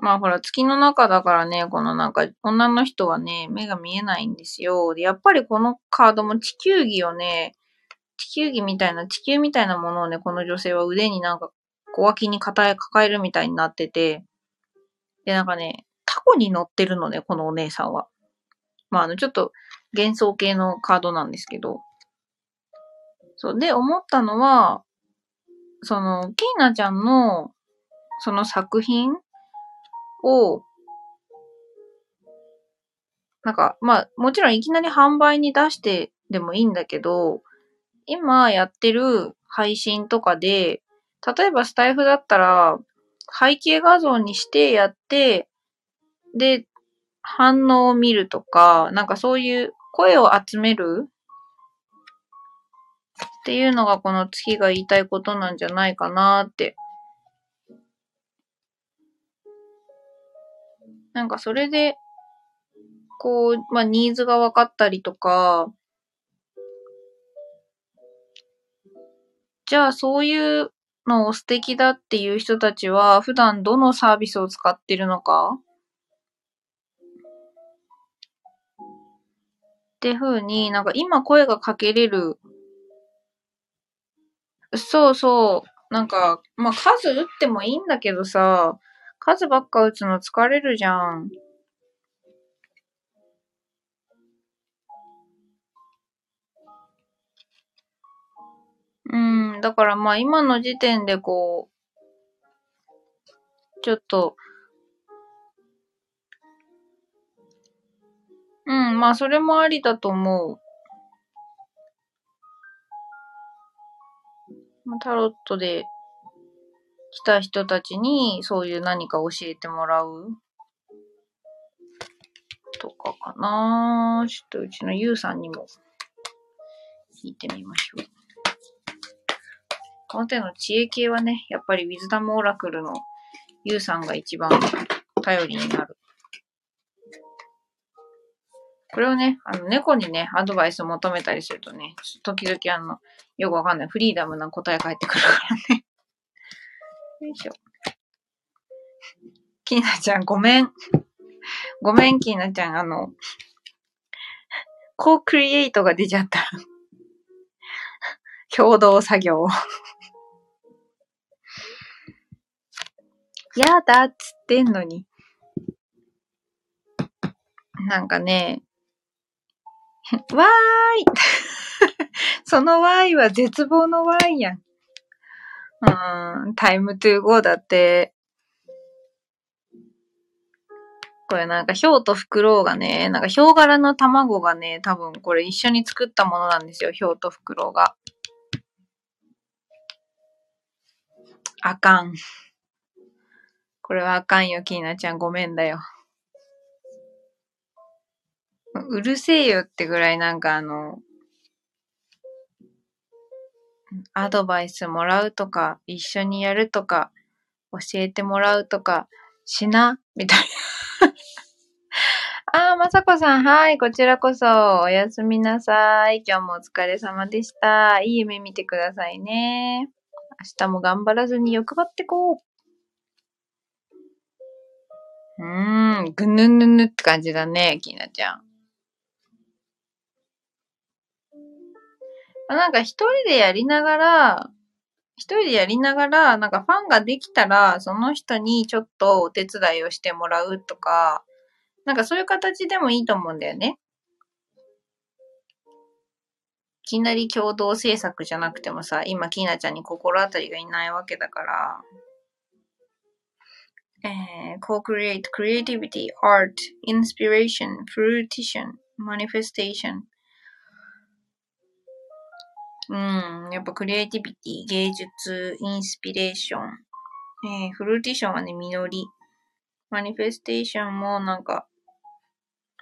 まあほら、月の中だからね、このなんか、女の人はね、目が見えないんですよ。で、やっぱりこのカードも地球儀をね、地球儀みたいな、地球みたいなものをね、この女性は腕になんか、小脇に抱え、抱えるみたいになってて、で、なんかね、タコに乗ってるのね、このお姉さんは。まあ、あの、ちょっと幻想系のカードなんですけど。そう、で、思ったのは、その、ケイナちゃんの、その作品を、なんか、まあ、もちろんいきなり販売に出してでもいいんだけど、今やってる配信とかで、例えばスタイフだったら、背景画像にしてやって、で、反応を見るとか、なんかそういう声を集めるっていうのがこの月が言いたいことなんじゃないかなって。なんかそれで、こう、まあ、ニーズが分かったりとか、じゃあそういうの素敵だっていう人たちは普段どのサービスを使ってるのか？って風になんか今声がかけれるそうそう。なんか、まあ、数打ってもいいんだけどさ、数ばっか打つの疲れるじゃん。うん、だからまあ今の時点でこう、ちょっと、うん、まあそれもありだと思う。タロットで来た人たちにそういう何か教えてもらうとかかなちょっとうちのゆうさんにも聞いてみましょう。この手の知恵系はね、やっぱりウィズダムオラクルのゆうさんが一番頼りになる。これをね、あの、猫にね、アドバイスを求めたりするとね、時々あの、よくわかんないフリーダムな答え返ってくるからね。よいしょ。きなちゃん、ごめん。ごめん、きなちゃん。あの、コークリエイトが出ちゃった。共同作業。やだっつってんのに。なんかね、わーい そのわーいは絶望のわーいやん。うん、タイムトゥーゴーだって、これなんか、ヒョウとフクロウがね、なんか、ヒョウ柄の卵がね、多分これ一緒に作ったものなんですよ、ヒョウとフクロウが。あかん。これはあかんよ、キーナちゃん。ごめんだよ。うるせえよってぐらいなんかあの、アドバイスもらうとか、一緒にやるとか、教えてもらうとかしな、みたいな。あー、まさこさん、はい、こちらこそ、おやすみなさい。今日もお疲れ様でした。いい夢見てくださいね。明日も頑張らずに欲張ってこう。うーん、ぐぬぬぬって感じだね、きなちゃん。なんか一人でやりながら、一人でやりながら、なんかファンができたら、その人にちょっとお手伝いをしてもらうとか、なんかそういう形でもいいと思うんだよね。いきなり共同制作じゃなくてもさ、今、きなちゃんに心当たりがいないわけだから、えー、co-create, creativity, art, inspiration, fruition, manifestation, うん、やっぱクリエイティビティ、芸術、インスピレーション。えー、フルーティションはね、実り。マニフェステーションもなんか、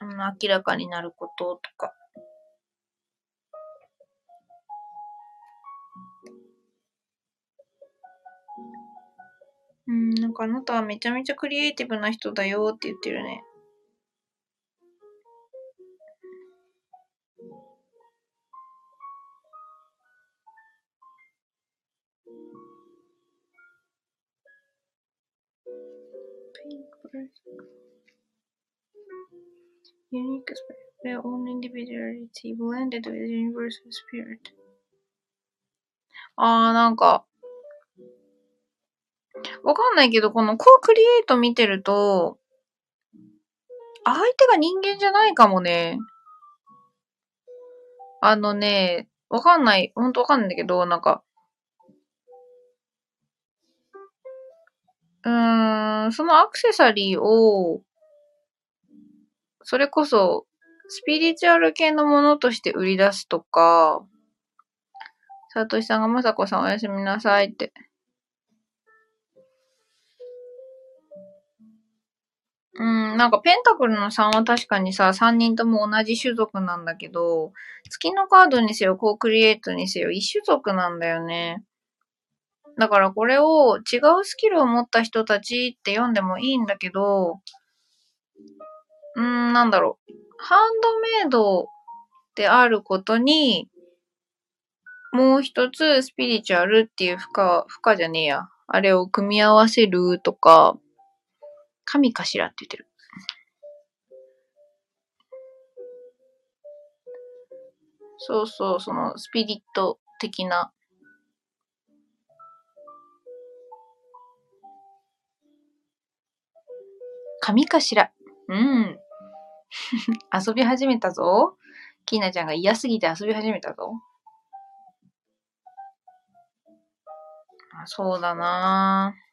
明らかになることとか。うん、なんかあなたはめちゃめちゃクリエイティブな人だよって言ってるね。unique aspect of their own individuality blended with universal spirit. あー、なんか、わかんないけど、このコークリエイト見てると、相手が人間じゃないかもね。あのね、わかんない。ほんとわかんないんだけど、なんか、うーん、そのアクセサリーを、それこそ、スピリチュアル系のものとして売り出すとか、サトシさんがまさこさんおやすみなさいって。うん、なんかペンタクルの3は確かにさ、3人とも同じ種族なんだけど、月のカードにせよ、コークリエイトにせよ、一種族なんだよね。だからこれを違うスキルを持った人たちって読んでもいいんだけど、うーん、なんだろう。ハンドメイドであることに、もう一つスピリチュアルっていう負荷、負荷じゃねえや。あれを組み合わせるとか、神かしらって言ってる。そうそう、そのスピリット的な神かしら。うん。遊び始めたぞ。きなちゃんが嫌すぎて遊び始めたぞ。そうだなへ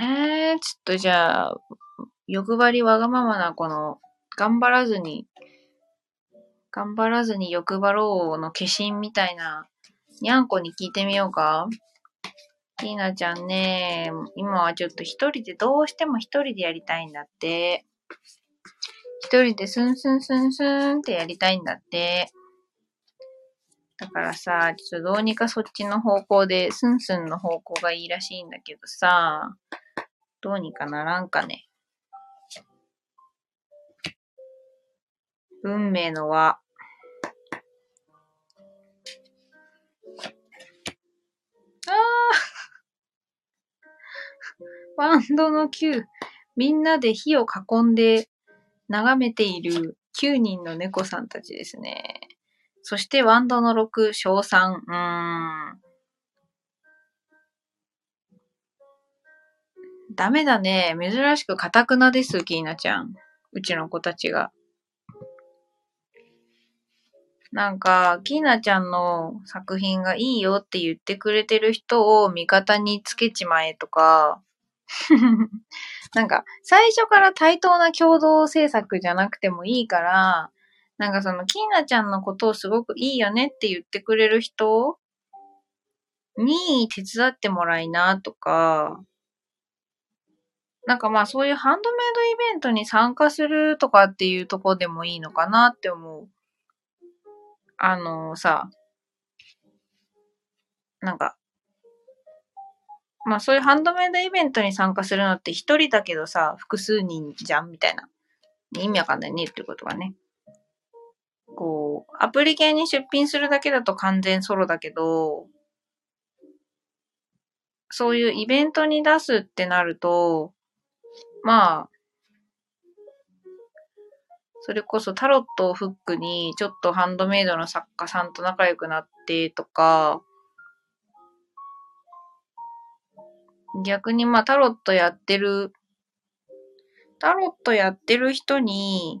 え、ちょっとじゃあ、欲張りわがままなこの、頑張らずに、頑張らずに欲張ろうの化身みたいな、にゃんこに聞いてみようか？ティーナちゃんね、今はちょっと一人で、どうしても一人でやりたいんだって。一人でスンスンスンスンってやりたいんだって。だからさ、ちょっとどうにかそっちの方向で、スンスンの方向がいいらしいんだけどさ、どうにかならんかね。運命の輪。ああワ ンドの9、みんなで火を囲んで眺めている9人の猫さんたちですね。そしてワンドの6、小3、うーん。ダメだね。珍しくカタクナです、キーナちゃん。うちの子たちが。なんか、キーナちゃんの作品がいいよって言ってくれてる人を味方につけちまえとか、なんか、最初から対等な共同制作じゃなくてもいいから、なんかその、キーナちゃんのことをすごくいいよねって言ってくれる人に手伝ってもらいなとか、なんかまあそういうハンドメイドイベントに参加するとかっていうとこでもいいのかなって思う。あのさ、なんか、まあそういうハンドメイドイベントに参加するのって一人だけどさ、複数人じゃんみたいな。意味わかんないねってことはね。こう、アプリ系に出品するだけだと完全ソロだけど、そういうイベントに出すってなると、まあ、それこそタロットをフックにちょっとハンドメイドの作家さんと仲良くなってとか、逆にまあタロットやってる、タロットやってる人に、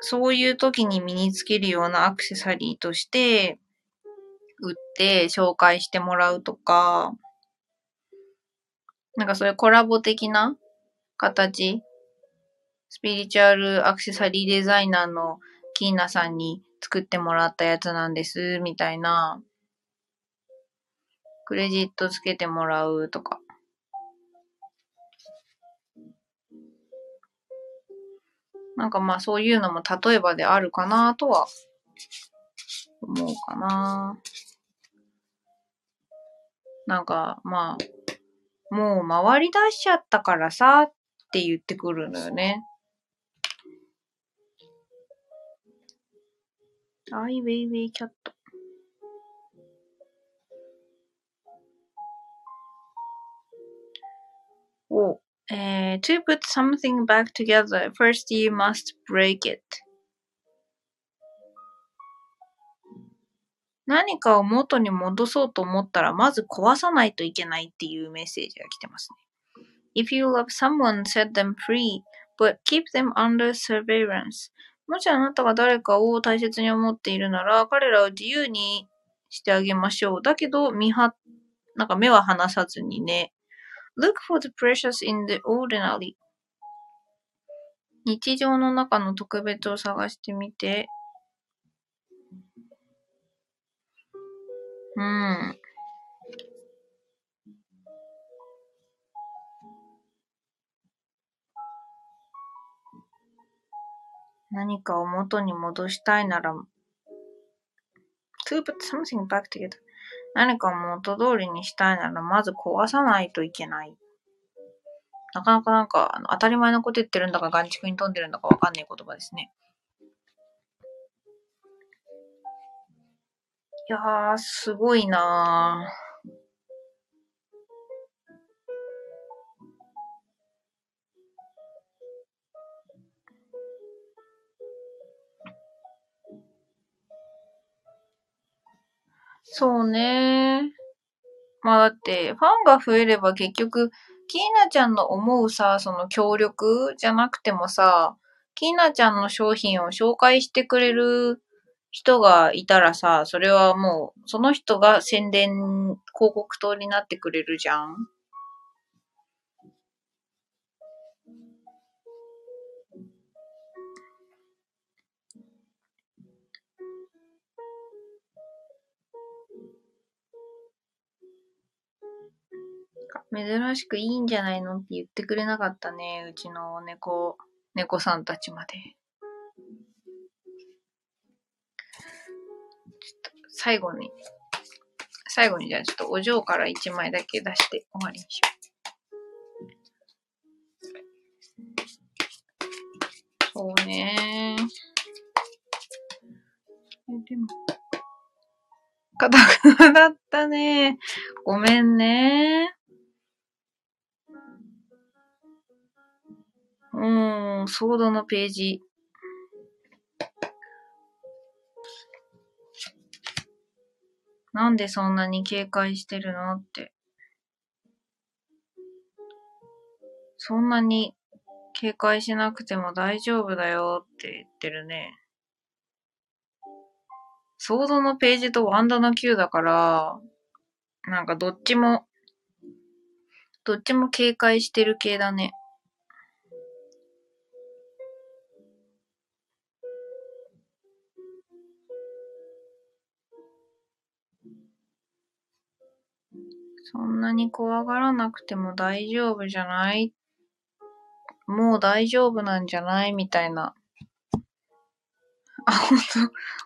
そういう時に身につけるようなアクセサリーとして、売って紹介してもらうとか、なんかそういうコラボ的な形、スピリチュアルアクセサリーデザイナーのキーナさんに作ってもらったやつなんです、みたいな、クレジットつけてもらうとか。なんかまあそういうのも例えばであるかなとは思うかな。なんかまあ、もう回り出しちゃったからさって言ってくるのよね。アイウェイウェイキャット。お、えー、to put something back together, first you must break it. 何かを元に戻そうと思ったら、まず壊さないといけないっていうメッセージが来てますね。If you love someone, set them free, but keep them under surveillance. もしあなたが誰かを大切に思っているなら、彼らを自由にしてあげましょう。だけど、見は、なんか目は離さずにね。Look for the precious in the ordinary. 日常の中の特別を探してみて。うん。何かを元に戻したいなら、to put something back together. 何かを元通りにしたいなら、まず壊さないといけない。なかなかなんか、あの当たり前のこと言ってるんだか、眼畜に飛んでるんだかわかんない言葉ですね。いやー、すごいなー。そうね。まあだって、ファンが増えれば結局、キーナちゃんの思うさ、その協力じゃなくてもさ、キーナちゃんの商品を紹介してくれる人がいたらさ、それはもう、その人が宣伝、広告塔になってくれるじゃん珍しくいいんじゃないのって言ってくれなかったね。うちの猫、猫さんたちまで。ちょっと、最後に、最後にじゃあちょっとお嬢から一枚だけ出して終わりにしよう。そうねえでも、かたくなったね。ごめんね。うん、ソードのページ。なんでそんなに警戒してるのって。そんなに警戒しなくても大丈夫だよって言ってるね。ソードのページとワンダの Q だから、なんかどっちも、どっちも警戒してる系だね。そんなに怖がらなくても大丈夫じゃない？もう大丈夫なんじゃない？みたいな。あ、ほんと、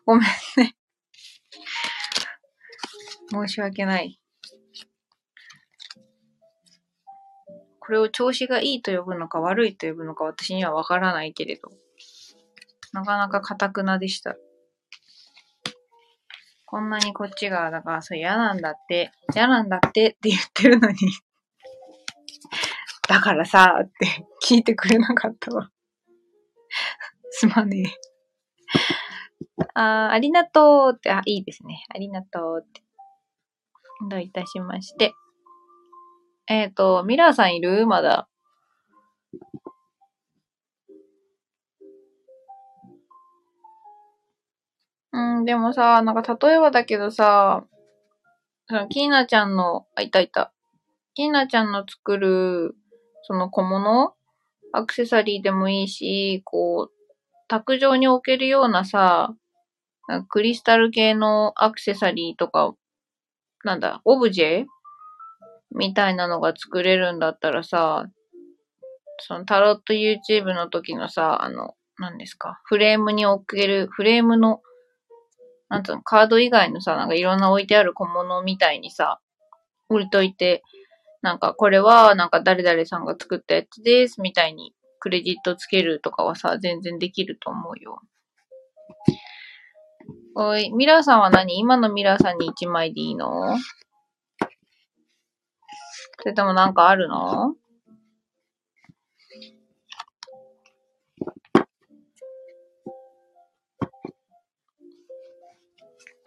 ごめんね。申し訳ない。これを調子がいいと呼ぶのか悪いと呼ぶのか私にはわからないけれど、なかなか堅くなでした。こんなにこっちが、だからそう嫌なんだって、嫌なんだってって言ってるのにだからさ、って聞いてくれなかったわすまねえ。あありがとうって、あ、いいですね。ありがとうって。どういたしまして。えっ、ー、と、ミラーさんいる？まだ。うん、でもさ、なんか例えばだけどさ、そのキーナちゃんの、あ、いたいた。キーナちゃんの作る、その小物アクセサリーでもいいし、こう、卓上に置けるようなさ、なクリスタル系のアクセサリーとか、なんだ、オブジェみたいなのが作れるんだったらさ、そのタロット YouTube の時のさ、あの、何ですか、フレームに置ける、フレームのなんつうの、カード以外のさ、なんかいろんな置いてある小物みたいにさ、置いといて、なんかこれはなんか誰々さんが作ったやつです、みたいにクレジットつけるとかはさ、全然できると思うよ。おい、ミラーさんは何？今のミラーさんに1枚でいいの？それともなんかあるの？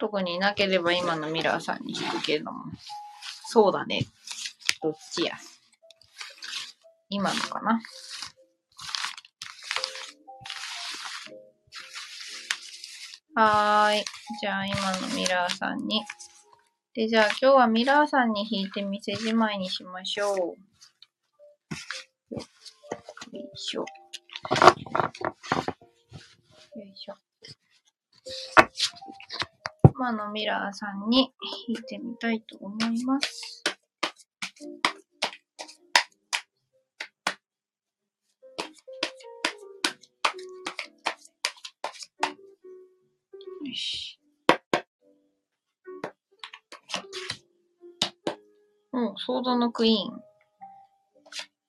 特になければ今のミラーさんに引くけれども。そうだね。どっちや。今のかな。はーい。じゃあ今のミラーさんに。で、じゃあ今日はミラーさんに引いて店じまいにしましょう。よいしょ。よいしょ。今のミラーさんに弾いてみたいと思います。よし。うん、ソードのクイーン。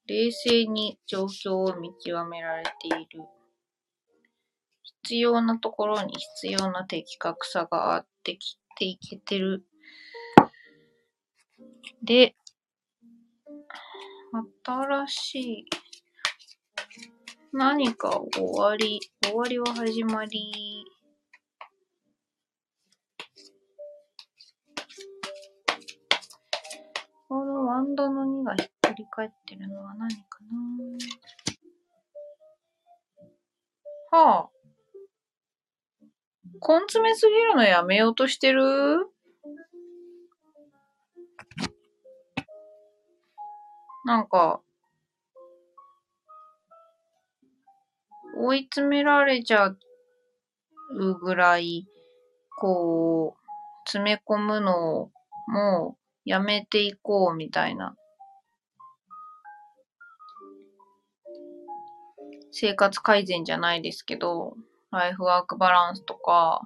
冷静に状況を見極められている。必要なところに必要な的確さがあって切っていけてる。で、新しい、何か終わり、終わりは始まり、このワンドの2がひっくり返ってるのは何かな？はあ。根詰めすぎるのやめようとしてる？なんか、追い詰められちゃうぐらい、こう、詰め込むのをもうやめていこうみたいな。生活改善じゃないですけど、ライフワークバランスとか、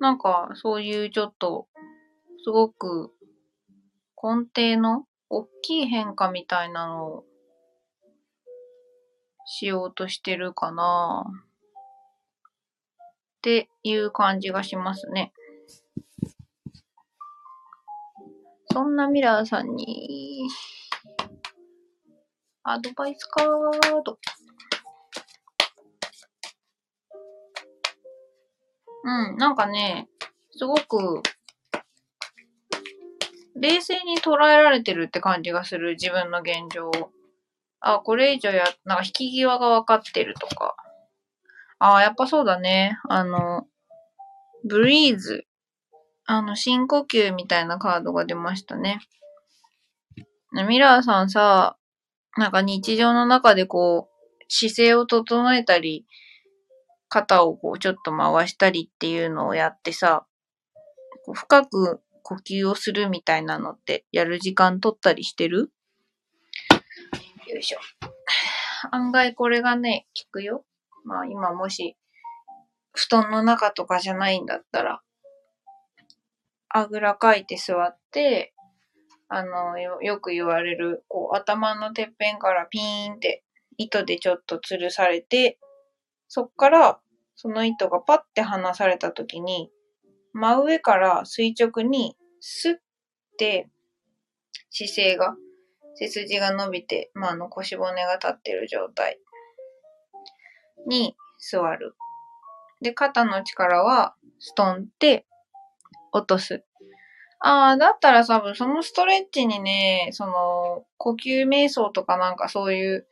なんか、そういうちょっと、すごく根底の大きい変化みたいなのをしようとしてるかなっていう感じがしますね。そんなミラーさんにアドバイスカード。うん、なんかね、すごく、冷静に捉えられてるって感じがする、自分の現状あ、これ以上や、なんか引き際が分かってるとか。あ、やっぱそうだね。あの、ブリーズ。あの、深呼吸みたいなカードが出ましたね。ミラーさんさ、なんか日常の中でこう、姿勢を整えたり、肩をこうちょっと回したりっていうのをやってさ、こう深く呼吸をするみたいなのってやる時間取ったりしてる？よいしょ。案外これがね、効くよ。まあ今もし、布団の中とかじゃないんだったら、あぐらかいて座って、あの、よく言われる、こう、頭のてっぺんからピーンって糸でちょっと吊るされて、そっからその糸がパッて離された時に、真上から垂直にスッて姿勢が、背筋が伸びて、まあ、あの腰骨が立ってる状態に座る。で、肩の力はストンって落とす。ああ、だったら多分そのストレッチにね、その呼吸瞑想とかなんかそういう、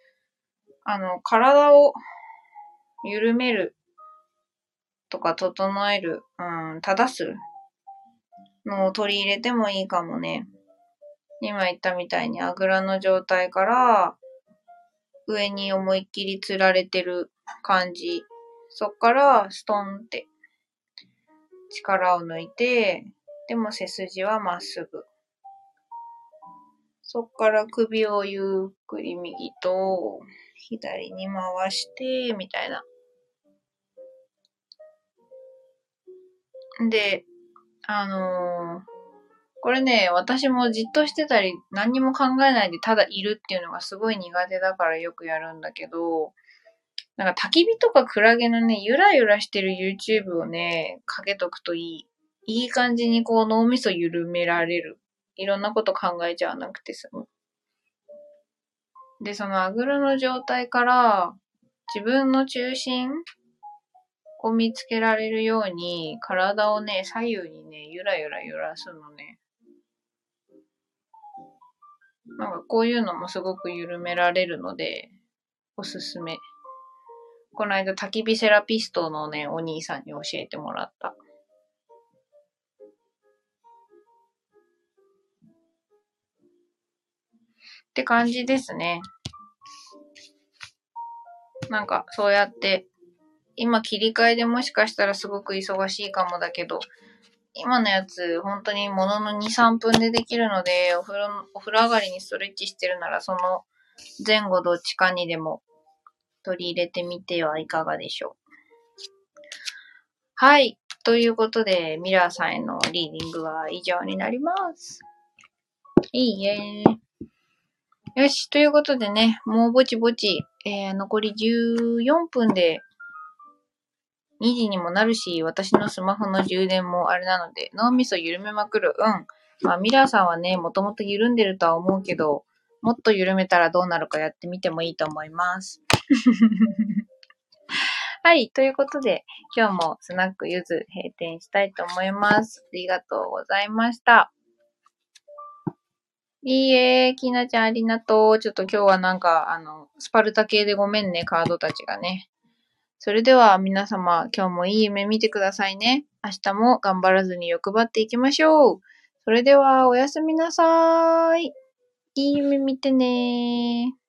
あの、体を緩めるとか整える、うん、正すのを取り入れてもいいかもね。今言ったみたいにあぐらの状態から上に思いっきり吊られてる感じ。そっからストンって力を抜いて、でも背筋はまっすぐ。そっから首をゆっくり右と左に回して、みたいな。で、あのー、これね、私もじっとしてたり何にも考えないでただいるっていうのがすごい苦手だからよくやるんだけど、なんか焚き火とかクラゲのね、ゆらゆらしてる YouTube をね、かけとくといい。いい感じにこう脳みそ緩められる。いろんなこと考えちゃわなくて済む。で、そのあぐらの状態から自分の中心を見つけられるように体をね、左右にね、ゆらゆら揺らすのね。なんかこういうのもすごく緩められるので、おすすめ。この間焚き火セラピストのね、お兄さんに教えてもらった。って感じですね。なんか、そうやって、今切り替えでもしかしたらすごく忙しいかもだけど、今のやつ、本当にものの2、3分でできるので、お風呂、お風呂上がりにストレッチしてるなら、その前後どっちかにでも取り入れてみてはいかがでしょう。はい。ということで、ミラーさんへのリーディングは以上になります。いいえ。よし。ということでね、もうぼちぼち、えー、残り14分で2時にもなるし、私のスマホの充電もあれなので、脳みそ緩めまくる。うん。まあ、ミラーさんはね、もともと緩んでるとは思うけど、もっと緩めたらどうなるかやってみてもいいと思います。はい。ということで、今日もスナックゆず閉店したいと思います。ありがとうございました。いいえ、きなちゃんありがとう。ちょっと今日はなんか、あの、スパルタ系でごめんね、カードたちがね。それでは皆様、今日もいい夢見てくださいね。明日も頑張らずに欲張っていきましょう。それでは、おやすみなさーい。いい夢見てねー。